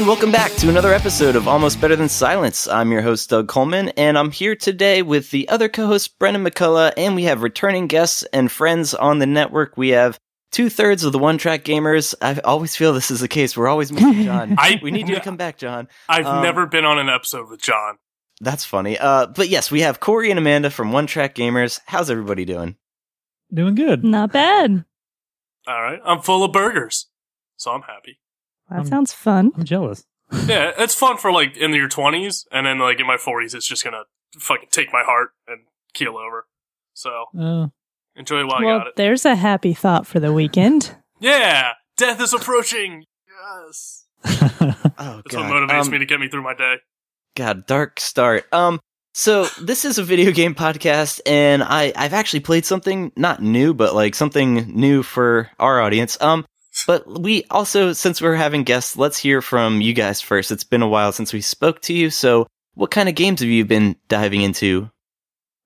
Hey everyone, welcome back to another episode of Almost Better Than Silence. I'm your host, Doug Coleman, and I'm here today with the other co host, Brennan McCullough, and we have returning guests and friends on the network. We have two thirds of the one track gamers. I always feel this is the case. We're always missing John. I- we need you to come back, John. I've Um, never been on an episode with John. That's funny. Uh, but yes, we have Corey and Amanda from One Track Gamers. How's everybody doing? Doing good. Not bad. All right, I'm full of burgers, so I'm happy. That Um, sounds fun. I'm jealous. Yeah, it's fun for like in your 20s, and then like in my 40s, it's just gonna fucking take my heart and keel over. So Uh, enjoy it while I well, got it. there's a happy thought for the weekend. Yeah, death is approaching. Yes, Oh, that's what motivates Um, me to get me through my day. God, dark start. Um, so this is a video game podcast, and I I've actually played something not new, but like something new for our audience. Um, but we also, since we're having guests, let's hear from you guys first. It's been a while since we spoke to you, so what kind of games have you been diving into?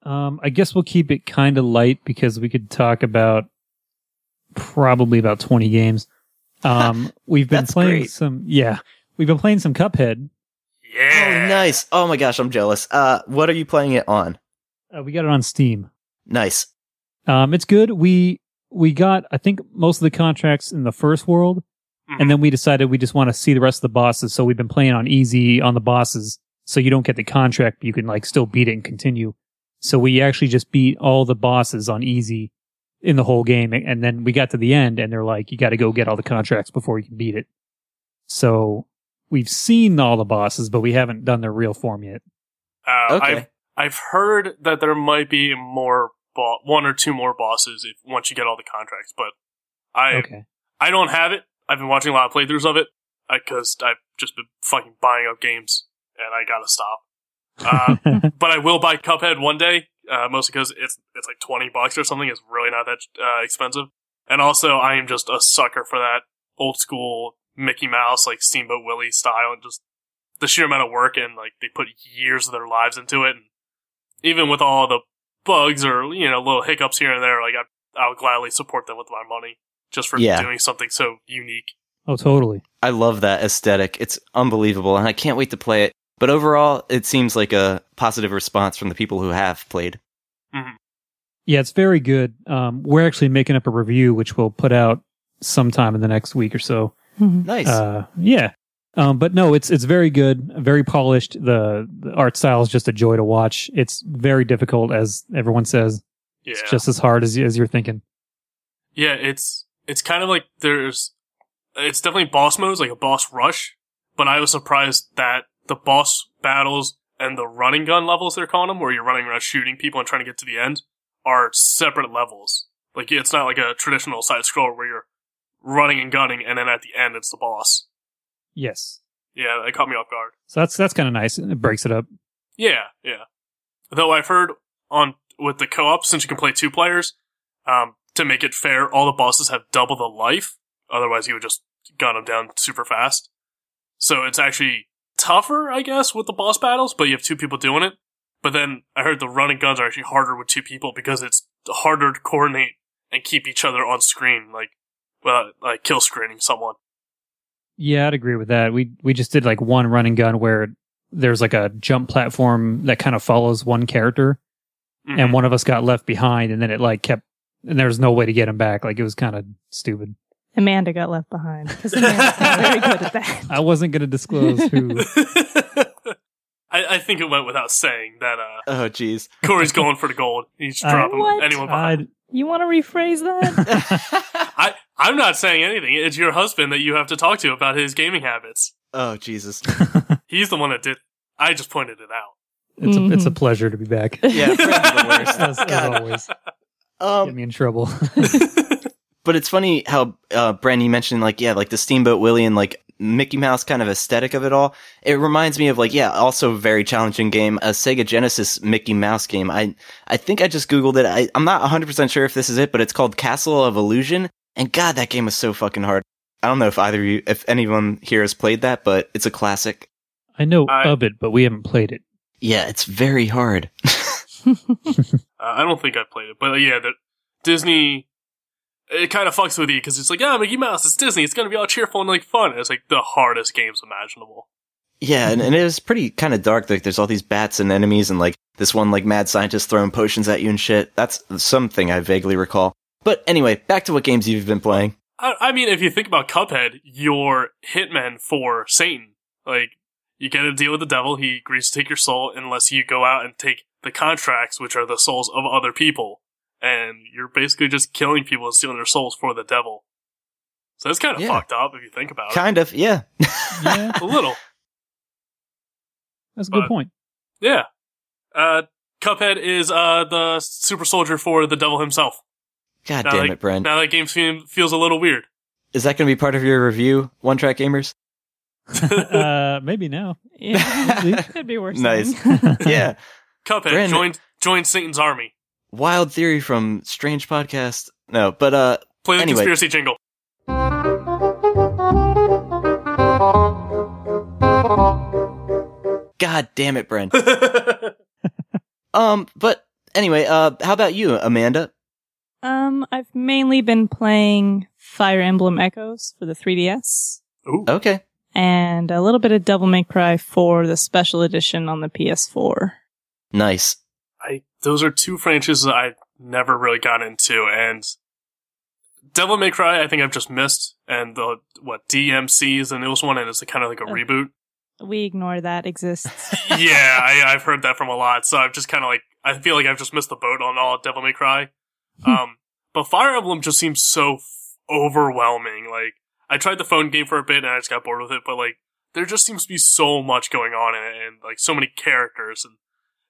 um, I guess we'll keep it kind of light because we could talk about probably about 20 games. Um, we've been That's playing great. some, yeah, we've been playing some Cuphead. Yeah, Oh, nice. Oh my gosh, I'm jealous. Uh, what are you playing it on? Uh, we got it on Steam. Nice. Um, it's good. We, we got, I think, most of the contracts in the first world, Mhm. and then we decided we just want to see the rest of the bosses. So we've been playing on easy on the bosses, so you don't get the contract, but you can like still beat it and continue. So we actually just beat all the bosses on easy in the whole game, and then we got to the end, and they're like, you got to go get all the contracts before you can beat it. So we've seen all the bosses, but we haven't done their real form yet. Uh, Okay. I've I've heard that there might be more, bo- one or two more bosses if once you get all the contracts, but I Okay. I don't have it. I've been watching a lot of playthroughs of it because I've just been fucking buying up games and I gotta stop. Uh, but I will buy Cuphead one day, uh, mostly because it's it's like twenty bucks or something. It's really not that uh, expensive. And also, I am just a sucker for that old school Mickey Mouse, like Steamboat Willie style, and just the sheer amount of work and like they put years of their lives into it. And even with all the bugs or you know little hiccups here and there, like I I would gladly support them with my money just for Yeah. doing something so unique. oh, totally. I love that aesthetic. It's unbelievable, and I can't wait to play it. But overall, it seems like a positive response from the people who have played. Yeah, it's very good. Um, we're actually making up a review, which we'll put out sometime in the next week or so. Mhm. Nice. Uh, yeah. Um, but no, it's it's very good, very polished. The, the art style is just a joy to watch. It's very difficult, as everyone says. Yeah, It's just as hard as as you're thinking. yeah. It's it's kind of like there's it's definitely boss modes, like a boss rush. But I was surprised that the boss battles and the running gun levels they're calling them, where you're running around shooting people and trying to get to the end, are separate levels. Like it's not like a traditional side scroller where you're running and gunning, and then at the end it's the boss. Yes. Yeah, that caught me off guard. So that's that's kind of nice. It breaks it up. Yeah, yeah. Though I've heard on with the co-op, since you can play two players, um, to make it fair, all the bosses have double the life. Otherwise, you would just gun them down super fast. So it's actually tougher, I guess, with the boss battles, but you have two people doing it. But then I heard the running guns are actually harder with two people because it's harder to coordinate and keep each other on screen, like, well, like kill screening someone. Yeah, I'd agree with that. We we just did like one running gun where there's like a jump platform that kind of follows one character, Mhm. and one of us got left behind, and then it like kept, and there was no way to get him back. Like it was kind of stupid. Amanda got left behind because Amanda's not very good at that. I wasn't going to disclose who. I, I think it went without saying that uh, oh, jeez. Corey's going for the gold. He's Uh, dropping What? anyone behind. I, You want to rephrase that? I, I'm not saying anything. It's your husband that you have to talk to about his gaming habits. oh, Jesus. He's the one that did. I just pointed it out. it's a it's a Mhm. pleasure to be back. Yeah, friends are the worst. as, as God. always, get Um, me in trouble. but it's funny how uh, Bren, you mentioned like yeah, like the Steamboat Willie and like Mickey Mouse kind of aesthetic of it all. It reminds me of like yeah, also a very challenging game, a Sega Genesis Mickey Mouse game. I I think I just googled it. I, I'm not 100 percent sure if this is it, but it's called Castle of Illusion. And God, that game was so fucking hard. I don't know if either of you, if anyone here has played that, but it's a classic. I know I- of it, but we haven't played it. Yeah, it's very hard. Uh, I don't think I've played it, but uh, yeah, the Disney. it kind of fucks with you because it's like, oh, Mickey Mouse, it's Disney, it's gonna be all cheerful and like fun. And it's like the hardest games imaginable. Yeah, and, and it was pretty kind of dark. Like there's all these bats and enemies, and like this one like mad scientist throwing potions at you and shit. That's something I vaguely recall. But anyway, back to what games you've been playing. I, I mean, if you think about Cuphead, you're hitman for Satan. Like, you get a deal with the devil, he agrees to take your soul unless you go out and take the contracts, which are the souls of other people. And you're basically just killing people and stealing their souls for the devil. So it's kind of Yeah. fucked up if you think about it. Kind of, yeah. Yeah. A little. that's a good point. Yeah. Uh, Cuphead is, uh, the super soldier for the devil himself. God Now damn that- it, Brent. Now that game fe- feels a little weird. Is that going to be part of your review, One Track Gamers? uh, maybe now. Yeah, could be worse. Nice. yeah. Cuphead Brandon- joined, joined Satan's army. Wild theory from Strange Podcast. No, but uh, Play the Anyway. conspiracy jingle. God damn it, Brent. um, but anyway, uh, how about you, Amanda? Um, I've mainly been playing Fire Emblem Echoes for the 3DS Ooh. Okay. and a little bit of Devil May Cry for the special edition on the PS4. Nice. I those are two franchises I never really got into, and Devil May Cry I think I've just missed, and the what DMC is the newest one, and it's kind of like a Oh. reboot. We ignore that exists. yeah, I, I've heard that from a lot, so I've just kind of like I feel like I've just missed the boat on all Devil May Cry. um, but Fire Emblem just seems so f- overwhelming. Like I tried the phone game for a bit, and I just got bored with it. But like there just seems to be so much going on in it, and like so many characters, and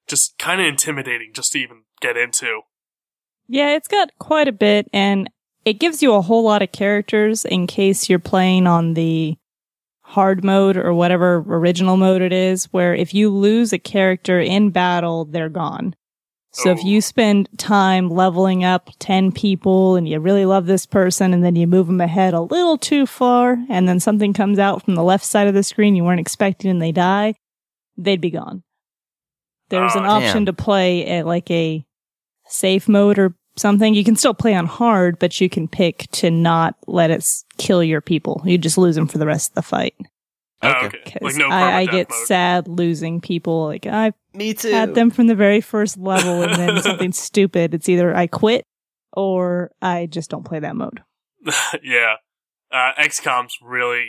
just kind of intimidating just to even get into. Yeah, it's got quite a bit, and it gives you a whole lot of characters in case you're playing on the hard mode or whatever original mode it is, where if you lose a character in battle, they're gone. So if Oh. you spend time leveling up 10 people and you really love this person and then you move them ahead a little too far and then something comes out from the left side of the screen you weren't expecting and they die, they'd be gone. There's an Oh, option damn. to play at like a safe mode or something. You can still play on hard, but you can pick to not let it kill your people. You just lose them for the rest of the fight. Oh, Okay. okay. 'Cause Like no I, I get mode. sad losing people. Like I've Me too. had them from the very first level and then something stupid. It's either I quit or I just don't play that mode. yeah. Uh, XCOM's really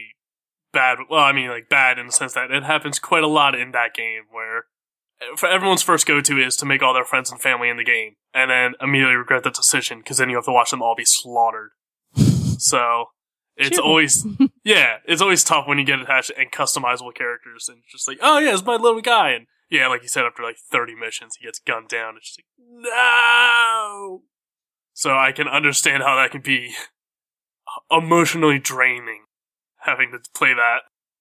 bad. Well, I mean, like bad in the sense that it happens quite a lot in that game where for everyone's first go to is to make all their friends and family in the game and then immediately regret the decision because then you have to watch them all be slaughtered. so it's Cheerful. always, yeah, it's always tough when you get attached and customizable characters and just like, oh yeah, it's my little guy. And yeah, like you said, after like 30 missions, he gets gunned down. It's just like, no! So I can understand how that can be emotionally draining having to play that.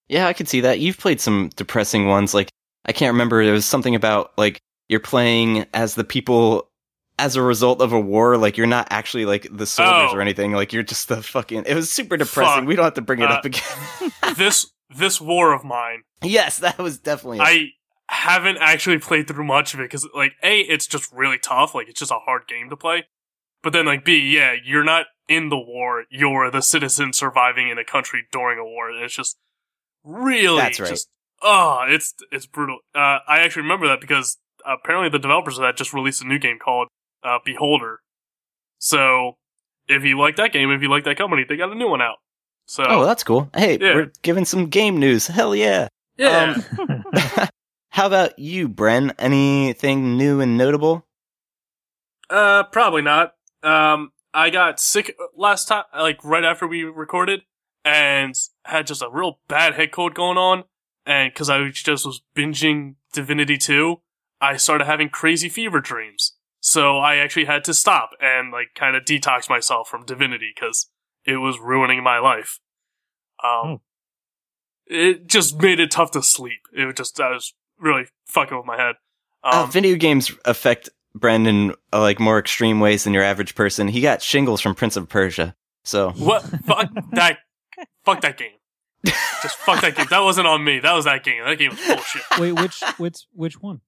Yeah, I can see that. You've played some depressing ones. Like, I can't remember. There was something about, like, you're playing as the people as a result of a war. Like, you're not actually, like, the soldiers Oh. or anything. Like, you're just the fucking. It was super depressing. Fuck. We don't have to bring it Uh, up again. this this war of mine, yes, that was definitely. it. I haven't actually played through much of it because, like, a it's just really tough. Like, it's just a hard game to play. But then, like, b yeah, you're not in the war. You're the citizen surviving in a country during a war, and it's just really That's right. just oh, it's it's brutal. Uh, I actually remember that because apparently the developers of that just released a new game called uh, Beholder. So if you like that game, if you like that company, they got a new one out. So oh, that's cool. Hey, Yeah. we're giving some game news. Hell yeah. yeah, Um, How about you, Bren? Anything new and notable? uh, probably not. Um, I got sick last time, like right after we recorded, and had just a real bad head cold going on. And because I just was binging Divinity 2, I started having crazy fever dreams. So I actually had to stop and like kind of detox myself from Divinity because it was ruining my life. Um, Oh. it just made it tough to sleep. It was just I was really fucking with my head. uh, Um, video games affect Bren in uh, like more extreme ways than your average person. He got shingles from Prince of Persia. So What? Fuck that. Fuck that game. Just fuck that game. That wasn't on me. That was that game. That game was bullshit. Wait, which which which one?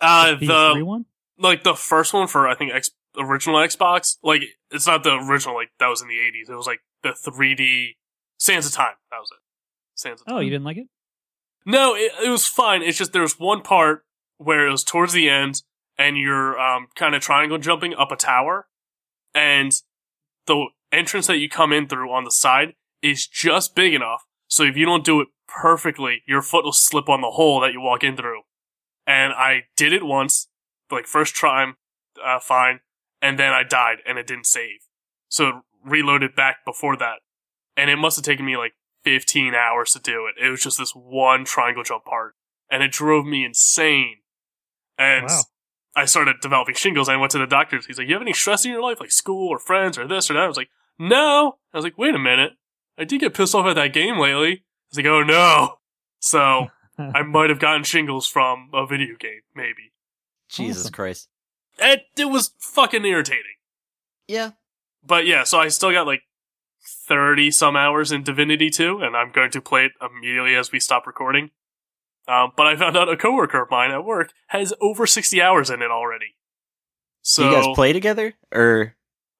Uh, PS3 the one? Like the first one for I think X, original Xbox. Like it's not the original like that was in the 80s. It was like the 3D Sands of Time. That was it. Sands of Time. Oh, you didn't like it? No, it, it was fine. It's just there was one part where it was towards the end, and you're um, kind of triangle jumping up a tower, and the entrance that you come in through on the side is just big enough so if you don't do it perfectly, your foot will slip on the hole that you walk in through. And I did it once, like first time, uh, fine, and then I died and it didn't save. So it reloaded back before that, and it must have taken me like 15 hours to do it. It was just this one triangle jump part, and it drove me insane. And Wow. I started developing shingles. And I went to the doctors. He's like, "You have any stress in your life, like school or friends or this or that?" I was like, "No." I was like, "Wait a minute. I did get pissed off at that game lately." He's like, "Oh no." So I might have gotten shingles from a video game, maybe. Jesus Awesome. Christ. It, it was fucking irritating. Yeah. But yeah, so I still got like 30 some hours in Divinity 2, and I'm going to play it immediately as we stop recording. Um, but I found out a coworker of mine at work has over 60 hours in it already. So, you guys play together? Or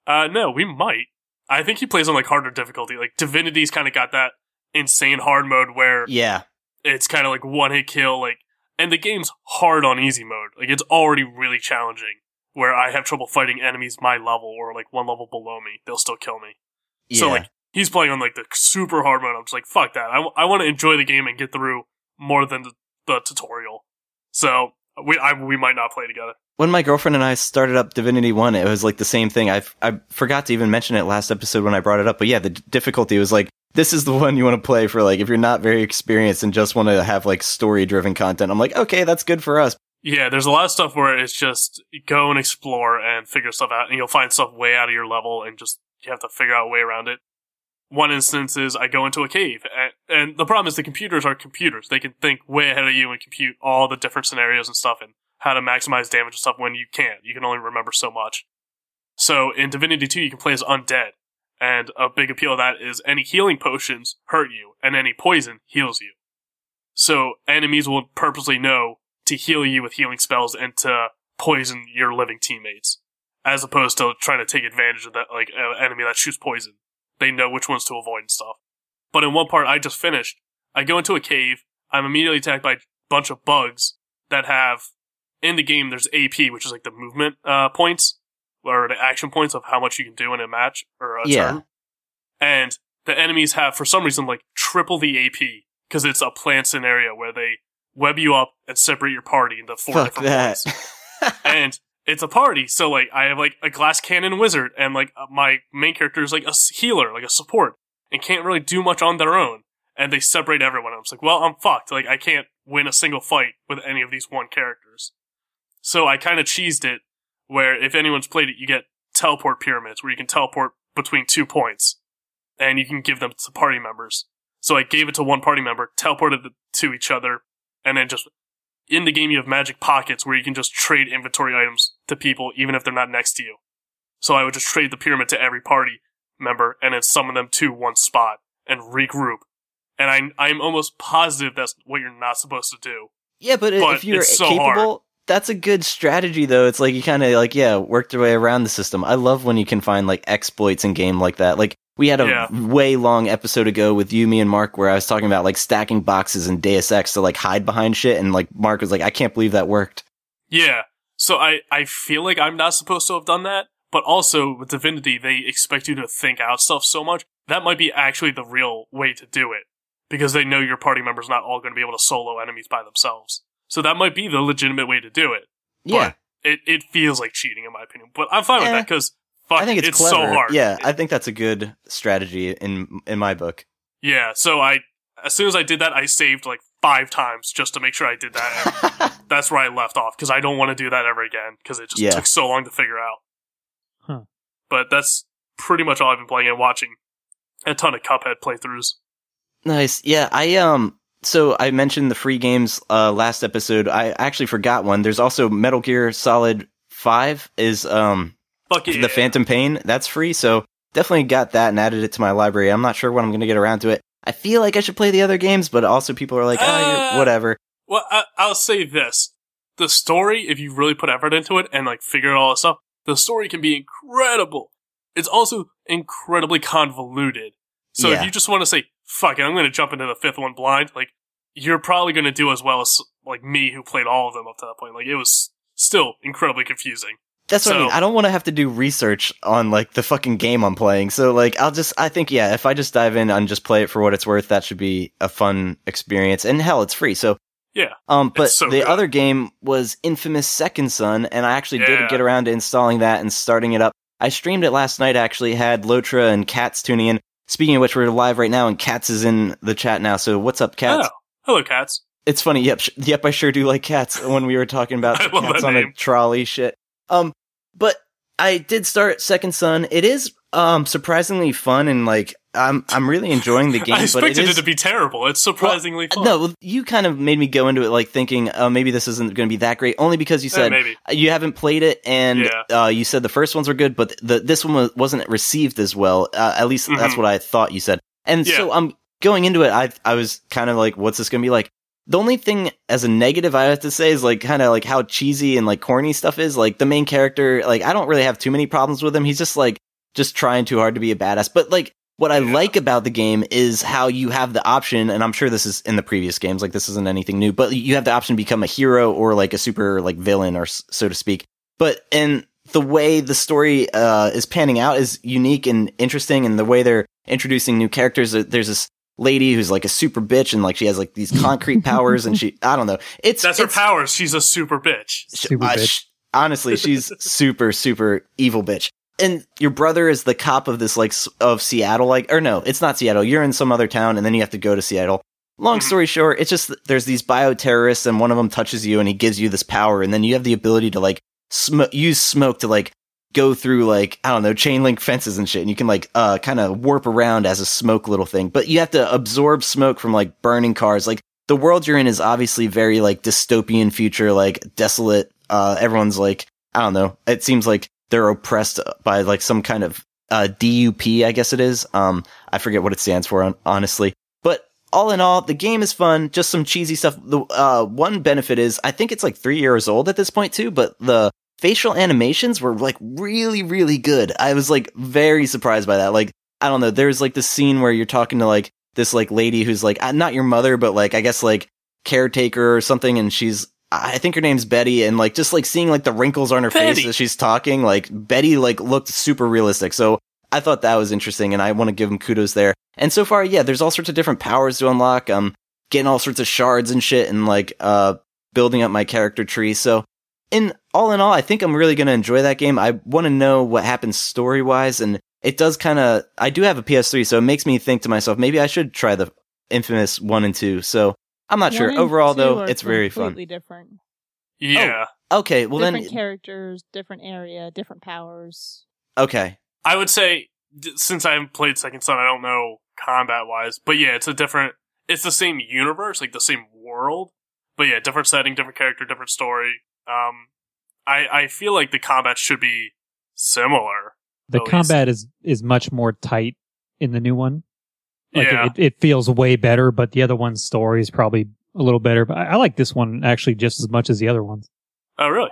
uh, no, we might. I think he plays on like harder difficulty. Like Divinity's kind of got that insane hard mode where yeah. it's kind of like one hit kill, like, and the game's hard on easy mode. Like, it's already really challenging. Where I have trouble fighting enemies my level or like one level below me, they'll still kill me. Yeah. So like he's playing on like the super hard mode. I'm just like, fuck that. I, want to enjoy the game and get through more than the, the tutorial. So we I, we might not play together. When my girlfriend and I started up Divinity 1, it was like the same thing. I I forgot to even mention it last episode when I brought it up, but yeah, the difficulty was like this is the one you want to play for like if you're not very experienced and just want to have like story driven content. I'm like, "Okay, that's good for us." Yeah, there's a lot of stuff where it's just go and explore and figure stuff out, and you'll find stuff way out of your level, and just you have to figure out a way around it. One instance is I go into a cave, and, and the problem is the computers are computers. They can think way ahead of you and compute all the different scenarios and stuff, and how to maximize damage and stuff when you can't. You can only remember so much. So in Divinity 2, you can play as undead, and a big appeal of that is any healing potions hurt you, and any poison heals you. So enemies will purposely know to heal you with healing spells and to poison your living teammates, as opposed to trying to take advantage of that like uh, enemy that shoots poison. They know which ones to avoid and stuff. But in one part I just finished, I go into a cave. I'm immediately attacked by a bunch of bugs that have in the game. There's AP, which is like the movement uh, points or the action points of how much you can do in a match or a Yeah. turn. And the enemies have, for some reason, like triple the AP because it's a planned scenario where they web you up and separate your party into four Fuck different that. points. and it's a party, so like I have like a glass cannon wizard, and like uh, my main character is like a healer, like a support, and can't really do much on their own. And they separate everyone. I'm like, well, I'm fucked. Like I can't win a single fight with any of these one characters. So I kind of cheesed it, where if anyone's played it, you get teleport pyramids, where you can teleport between two points, and you can give them to party members. So I gave it to one party member, teleported it to each other, and then just in the game you have magic pockets where you can just trade inventory items to people even if they're not next to you. So I would just trade the pyramid to every party member and then summon them to one spot and regroup. And I'm I'm almost positive that's what you're not supposed to do. yeah, but, But if you're so capable. That's a good strategy though. It's like you kind of like yeah, worked your way around the system. I love when you can find like exploits in game like that. Like we had a Yeah. way long episode ago with you, me, and Mark where I was talking about like stacking boxes in Deus Ex to like hide behind shit, and like Mark was like, "I can't believe that worked." Yeah. So I, I feel like I'm not supposed to have done that, but also with Divinity, they expect you to think out stuff so much. That might be actually the real way to do it. Because they know your party members not all going to be able to solo enemies by themselves. So that might be the legitimate way to do it. Yeah, It it feels like cheating in my opinion. But I'm fine with Eh, that because fuck I think it's, it's so hard. Yeah, I think that's a good strategy in in my book. Yeah, so I as soon as I did that, I saved like five times just to make sure I did that. And that's where I left off because I don't want to do that ever again because it just Yeah. took so long to figure out. Huh. But that's pretty much all I've been playing and watching. A ton of Cuphead playthroughs. Nice. Yeah, I um so I mentioned the free games uh last episode. I actually forgot one. There's also Metal Gear Solid 5 is um yeah. the Phantom Pain. That's free. So definitely got that and added it to my library. I'm not sure when I'm going to get around to it. I feel like I should play the other games, but also people are like, "Oh, Uh, whatever." Well, I, I'll say this: the story, if you really put effort into it and like figure out all this stuff, the story can be incredible. It's also incredibly convoluted. So Yeah. if you just want to say, fuck it, I'm going to jump into the fifth one blind, like, you're probably going to do as well as, like, me who played all of them up to that point. Like, it was still incredibly confusing. That's what I mean. I don't want to have to do research on like the fucking game I'm playing. So like I'll just I think yeah, if I just dive in and just play it for what it's worth, that should be a fun experience. And hell, it's free. So Yeah. Um but so the good. other game was Infamous Second Son and I actually Yeah. did get around to installing that and starting it up. I streamed it last night actually, had Lotra and Katz tuning in. Speaking of which, we're live right now and Katz is in the chat now. So what's up, Katz? Oh, hello, cats. It's funny. Yep. Sh- yep. I sure do like cats when we were talking about I the love cats on a trolley shit. Um, but I did start Second Son. It is, um, surprisingly fun and like, I'm, I'm really enjoying the game, I but it expected it, is, to be terrible. It's surprisingly fun. no, well, you kind of made me go into it like thinking, uh, maybe this isn't going to be that great only because you Eh, said maybe. you haven't played it and Yeah. uh, you said the first ones were good, but the this one was, wasn't received as well. Uh, at least that's Mhm. what I thought you said. And Yeah. so I'm going into it. I I was kind of like, what's this going to be like? The only thing as a negative I have to say is like kind of like how cheesy and like corny stuff is. Like the main character, like I don't really have too many problems with him. He's just like just trying too hard to be a badass. But like what I Yeah. like about the game is how you have the option, and I'm sure this is in the previous games, like this isn't anything new, but you have the option to become a hero or like a super like villain or so to speak. But and the way the story uh, is panning out is unique and interesting, and the way they're introducing new characters. uh, There's this lady who's like a super bitch, and like she has like these concrete powers, and she I don't know. It's That's her powers. She's a super bitch. Super uh, bitch. sh- honestly, she's super super evil bitch. And your brother is the cop of this like of Seattle, like or no, it's not Seattle. You're in some other town, and then you have to go to Seattle. Long Mhm. story short, it's just there's these bioterrorists, and one of them touches you, and he gives you this power, and then you have the ability to like sm- use smoke to like go through like I don't know chain link fences and shit, and you can like uh kind of warp around as a smoke little thing. But you have to absorb smoke from like burning cars. Like the world you're in is obviously very like dystopian future, like desolate. Uh, everyone's like I don't know. It seems like they're oppressed by like some kind of uh DUP, I guess it is. Um, I forget what it stands for, honestly. But all in all, the game is fun. Just some cheesy stuff. The uh, one benefit is I think it's like three years old at this point too, but the facial animations were like really, really good. I was like very surprised by that. Like I don't know, there's like the scene where you're talking to like this like lady who's like uh, not your mother, but like I guess like caretaker or something, and she's I think her name's Betty, and like just like seeing like the wrinkles on her face as she's talking, like Betty like looked super realistic. So I thought that was interesting, and I want to give him kudos there. And so far, yeah, there's all sorts of different powers to unlock. Um, getting all sorts of shards and shit, and like uh building up my character tree. So in all in all, I think I'm really gonna enjoy that game. I want to know what happens story wise, and it does kind of. I do have a PS3, so it makes me think to myself, maybe I should try the infamous one and two. So I'm not sure. One and Overall, though, it's very fun. Completely different. Yeah. Okay, well different then, characters, different area, different powers. okay, I would say, since I haven't played Second Son, I don't know combat wise, but yeah, it's a different, it's the same universe, like the same world, but yeah, different setting, different character, different story. Um, I, I feel like the combat should be similar. The at least. combat is is much more tight in the new one. Like Yeah. it, it feels way better, but the other one's story is probably a little better. But I, I like this one actually just as much as the other ones. Oh, really?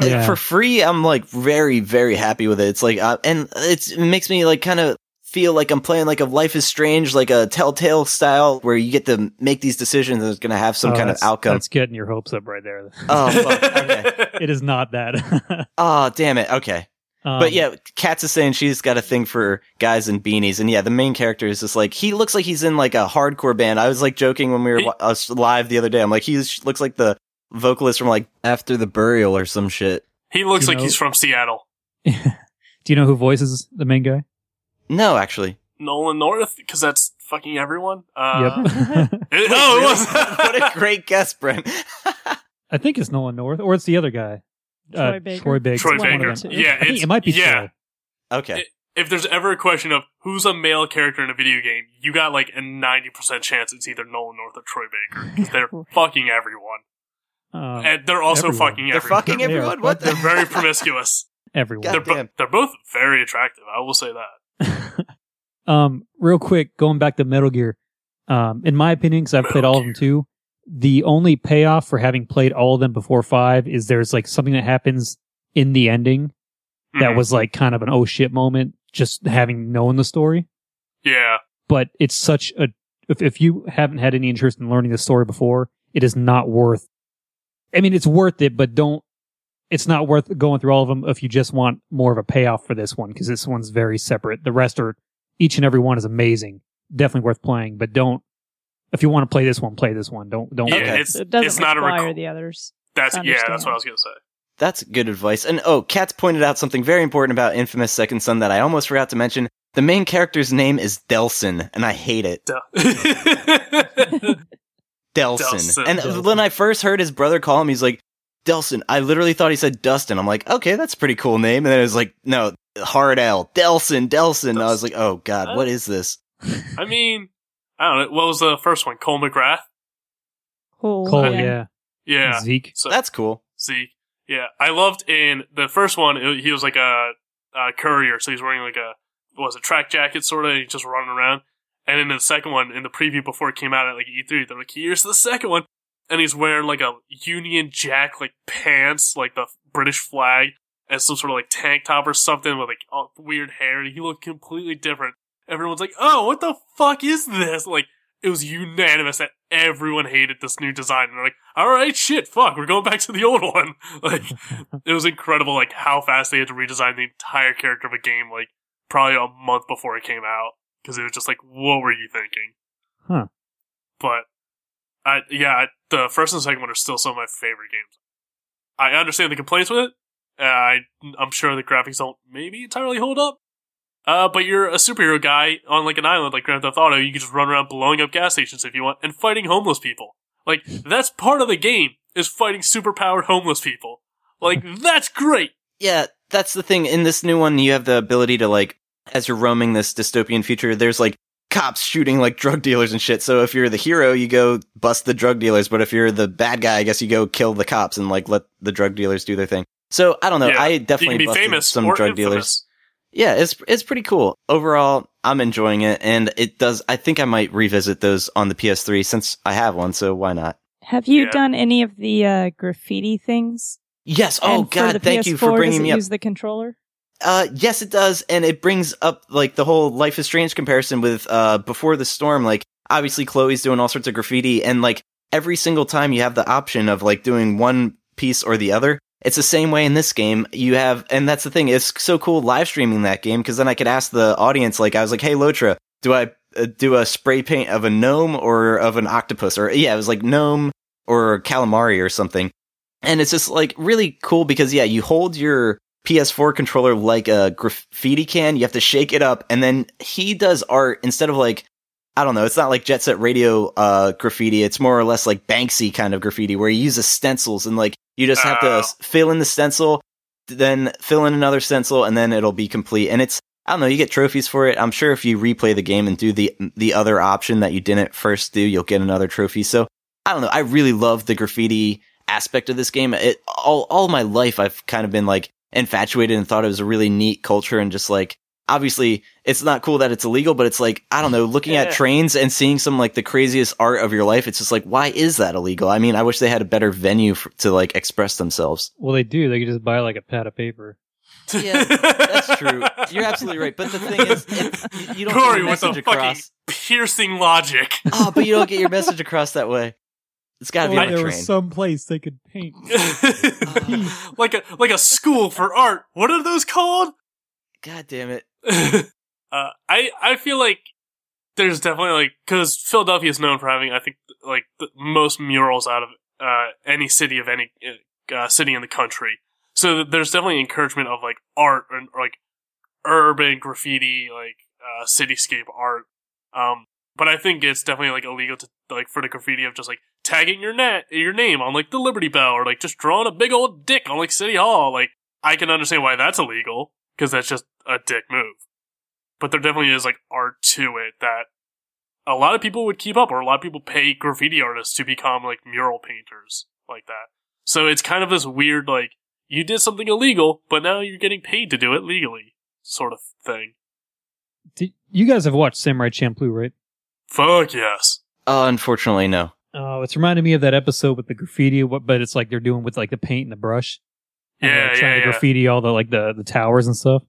Yeah. for free, I'm like very, very happy with it. It's like, uh, and it's, it makes me like kind of feel like I'm playing like a Life is Strange, like a Telltale style, where you get to make these decisions and it's going to have some Oh, kind of outcome. That's getting your hopes up right there. Oh, fuck. okay. it is not that. Oh, damn it. Okay. Um, but yeah, Katz is saying she's got a thing for guys in beanies, and yeah, the main character is just like he looks like he's in like a hardcore band. I was like joking when we were He- us live the other day. I'm like, he looks like the vocalist from like After the Burial or some shit. He looks like know- he's from Seattle. do you know who voices the main guy? No, actually, Nolan North, because that's fucking everyone. Uh, yep. it- oh, it was. what a great guess, Brent. I think it's Nolan North, or it's the other guy. Troy uh, Baker? Troy Baker. Troy It's one of Baker. them. Yeah, I think it might be yeah. Troy. okay, if there's ever a question of who's a male character in a video game, you got like a 90% chance it's either Nolan North or Troy Baker. Because they're fucking everyone. Uh, And they're also everyone. fucking they're everyone. fucking They are everyone. What? They're very promiscuous. everyone. God They're, bo- they're both very attractive. I will say that. um, real quick, going back to Metal Gear. Um, in my opinion, because I've played Metal all of them too, the only payoff for having played all of them before five is there's like something that happens in the ending, that Mhm. was like kind of an oh shit moment, just having known the story. yeah, But it's such a if if you haven't had any interest in learning the story before, it is not worth. I mean, it's worth it, but don't. It's not worth going through all of them if you just want more of a payoff for this one because this one's very separate. The rest are each and every one is amazing, definitely worth playing. But don't if you want to play this one, play this one. Don't don't. yeah. Okay. It's it doesn't it's not a require requ- the others. that's yeah. That's what I was gonna say. That's good advice. And oh, Kat's pointed out something very important about Infamous Second Son that I almost forgot to mention. The main character's name is Delsin, and I hate it. Duh. Delsin. Delsin. And Delsin. when I first heard his brother call him, he's like, Delsin. I literally thought he said Dustin. I'm like, okay, that's a pretty cool name. And then it was like, no, hard L. Delsin, Delsin. I was like, oh god, what uh, is this? I mean, I don't know. What was the first one? Cole McGrath. Cool. Cole, yeah. yeah, Yeah. Zeke. So That's cool. Zeke. Yeah, I loved in the first one. it- he was like a, a courier, so he's wearing like a what was it track jacket sort of. And he's just running around. And in the second one, in the preview before it came out at like E3, they're like, "Here's the second one," and he's wearing like a Union Jack like pants, like the British flag, and some sort of like tank top or something with like all weird hair. And he looked completely different. Everyone's like, "Oh, what the fuck is this?" Like it was unanimous that everyone hated this new design. And they're like, all right, shit, fuck, we're going back to the old one. Like, it was incredible, like, how fast they had to redesign the entire character of a game, like, probably a month before it came out. Cause it was just like, what were you thinking? Huh. But, I, yeah, the first and second one are still some of my favorite games. I understand the complaints with it. Uh, I, I'm sure the graphics don't maybe entirely hold up. Uh, but you're a superhero guy on like an island like Grand Theft Auto. You can just run around blowing up gas stations if you want and fighting homeless people. Like that's part of the game is fighting superpowered homeless people. Like that's great. Yeah, that's the thing. In this new one, you have the ability to like, as you're roaming this dystopian future, there's like cops shooting like drug dealers and shit. So if you're the hero, you go bust the drug dealers. But if you're the bad guy, I guess you go kill the cops and like let the drug dealers do their thing. So I don't know. Yeah, I definitely busted some drug infamous. dealers. Yeah, it's it's pretty cool. Overall, I'm enjoying it, and it does. I think I might revisit those on the PS3 since I have one. So why not? Have you Yeah. done any of the uh, graffiti things? Yes. Oh And God, thank you PS4, for bringing does it me up. Use the controller. Uh, yes, it does, and it brings up like the whole Life is Strange comparison with uh Before the Storm. Like, obviously, Chloe's doing all sorts of graffiti, and like every single time you have the option of like doing one piece or the other. It's the same way in this game. You have, and that's the thing. It's so cool live streaming that game because then I could ask the audience. Like, I was like, "Hey, Lotra, do I uh, do a spray paint of a gnome or of an octopus?" Or yeah, it was like gnome or calamari or something. And it's just like really cool because yeah, you hold your PS4 controller like a graffiti can. You have to shake it up, and then he does art instead of like I don't know. It's not like Jet Set Radio uh, graffiti. It's more or less like Banksy kind of graffiti, where he uses stencils and like you just have to Oh. fill in the stencil, then fill in another stencil, and then it'll be complete. And it's I don't know. You get trophies for it. I'm sure if you replay the game and do the the other option that you didn't first do, you'll get another trophy. So I don't know. I really love the graffiti aspect of this game. It all all my life I've kind of been like infatuated and thought it was a really neat culture and just like obviously it's not cool that it's illegal, but it's like I don't know, looking Yeah. at trains and seeing some like the craziest art of your life. It's just like why is that illegal? I mean, I wish they had a better venue for, to like express themselves. Well, they do. They could just buy like a pad of paper. Yeah, that's true. You're absolutely right. But the thing is, it, you- you don't get Corey your message fucking across. piercing logic. Oh, but you don't get your message across that way. It's got to be Or on a there train. was some place they could paint. like a like a school for art. What are those called? God damn it. uh, I I feel like there's definitely like because Philadelphia is known for having I think like the most murals out of uh, any city of any uh, city in the country. So there's definitely encouragement of like art and like urban graffiti, like uh, cityscape art. Um, but I think it's definitely like illegal to like for the graffiti of just like tagging your net your name on like the Liberty Bell or like just drawing a big old dick on like City Hall. Like I can understand why that's illegal because that's just a dick move. But there definitely is like art to it that a lot of people would keep up, or a lot of people pay graffiti artists to become like mural painters like that. So it's kind of this weird like you did something illegal, but now you're getting paid to do it legally, sort of thing. Did, you guys have watched Samurai Champloo, right? Fuck yes. Uh, unfortunately, no. Oh, it's reminding me of that episode with the graffiti, what- but it's like they're doing with like the paint and the brush. And Yeah, they're trying yeah. to graffiti all the like the the towers and stuff.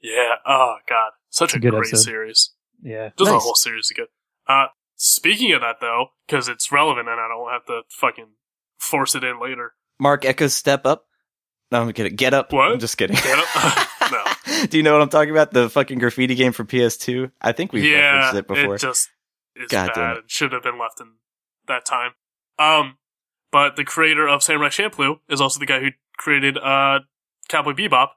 Yeah. Oh god, such a Good great episode. series. Yeah. Just the Nice. whole series is good. Uh, speaking of that though, because it's relevant and I don't have to fucking force it in later. Marc Ecko's Step Up. No, I'm kidding. Get Up. What? I'm just kidding. Get Up? No. Do you know what I'm talking about? The fucking graffiti game for PS2? I think we've yeah, referenced it before. It just is God damn bad it. and should have been left in that time. Um, but the creator of Samurai Champloo is also the guy who created uh Cowboy Bebop,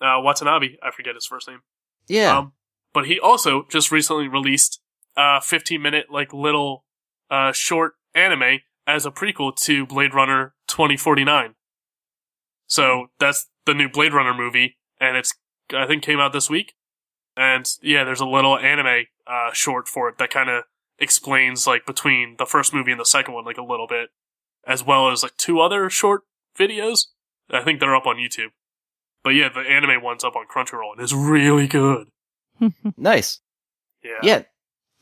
uh, Watanabe. I forget his first name. yeah. Um, but he also just recently released a 15 minute like little uh short anime as a prequel to Blade Runner 2049. So that's the new Blade Runner movie, and it's I think came out this week. And yeah, there's a little anime uh short for it that kind of explains like between the first movie and the second one like a little bit, as well as like two other short videos. I think they're up on YouTube. But yeah, the anime one's up on Crunchyroll and it's really good. nice. Yeah. Yeah.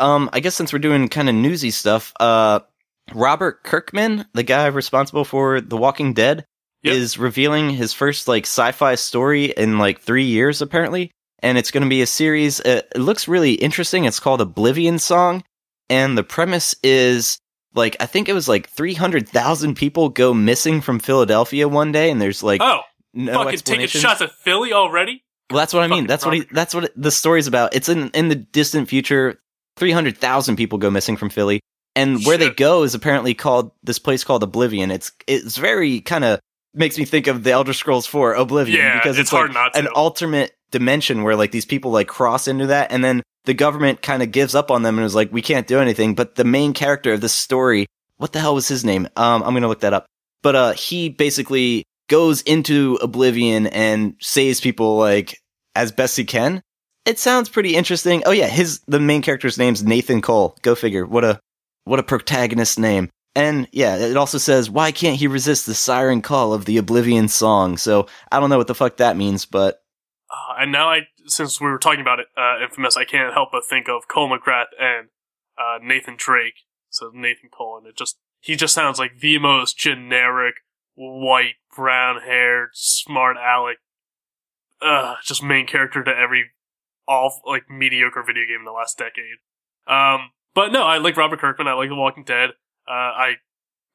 Um, I guess since we're doing kind of newsy stuff, uh, Robert Kirkman, the guy responsible for The Walking Dead, Yep. is revealing his first like sci-fi story in like three years apparently, and it's going to be a series. Uh, it looks really interesting. It's called Oblivion Song, and the premise is like I think it was like three hundred thousand people go missing from Philadelphia one day, and there's like Oh, no fucking taking shots at Philly already? Well, that's what I mean. That's what he, that's what it, the story's about. It's in in the distant future. Three hundred thousand people go missing from Philly, and where they go is apparently called this place called Oblivion. It's it's very kind of makes me think of the Elder Scrolls Four Oblivion Yeah, because it's it's, like hard not to. an alternate dimension where like these people like cross into that, and then the government kind of gives up on them and is like, we can't do anything. But the main character of this story, what the hell was his name? Um, I'm gonna look that up. But uh, he basically goes into Oblivion and saves people like as best he can. It sounds pretty interesting. Oh yeah, his the main character's name's Nathan Cole. Go figure. What a what a protagonist name. And yeah, it also says why can't he resist the siren call of the Oblivion song? So I don't know what the fuck that means, but Uh, and now I, since we were talking about it, uh, Infamous, I can't help but think of Cole McGrath and uh, Nathan Drake. So Nathan Cole, and it just he just sounds like the most generic white, brown haired, smart Alec, uh, just main character to every all like mediocre video game in the last decade. Um, but no, I like Robert Kirkman. I like The Walking Dead. Uh, I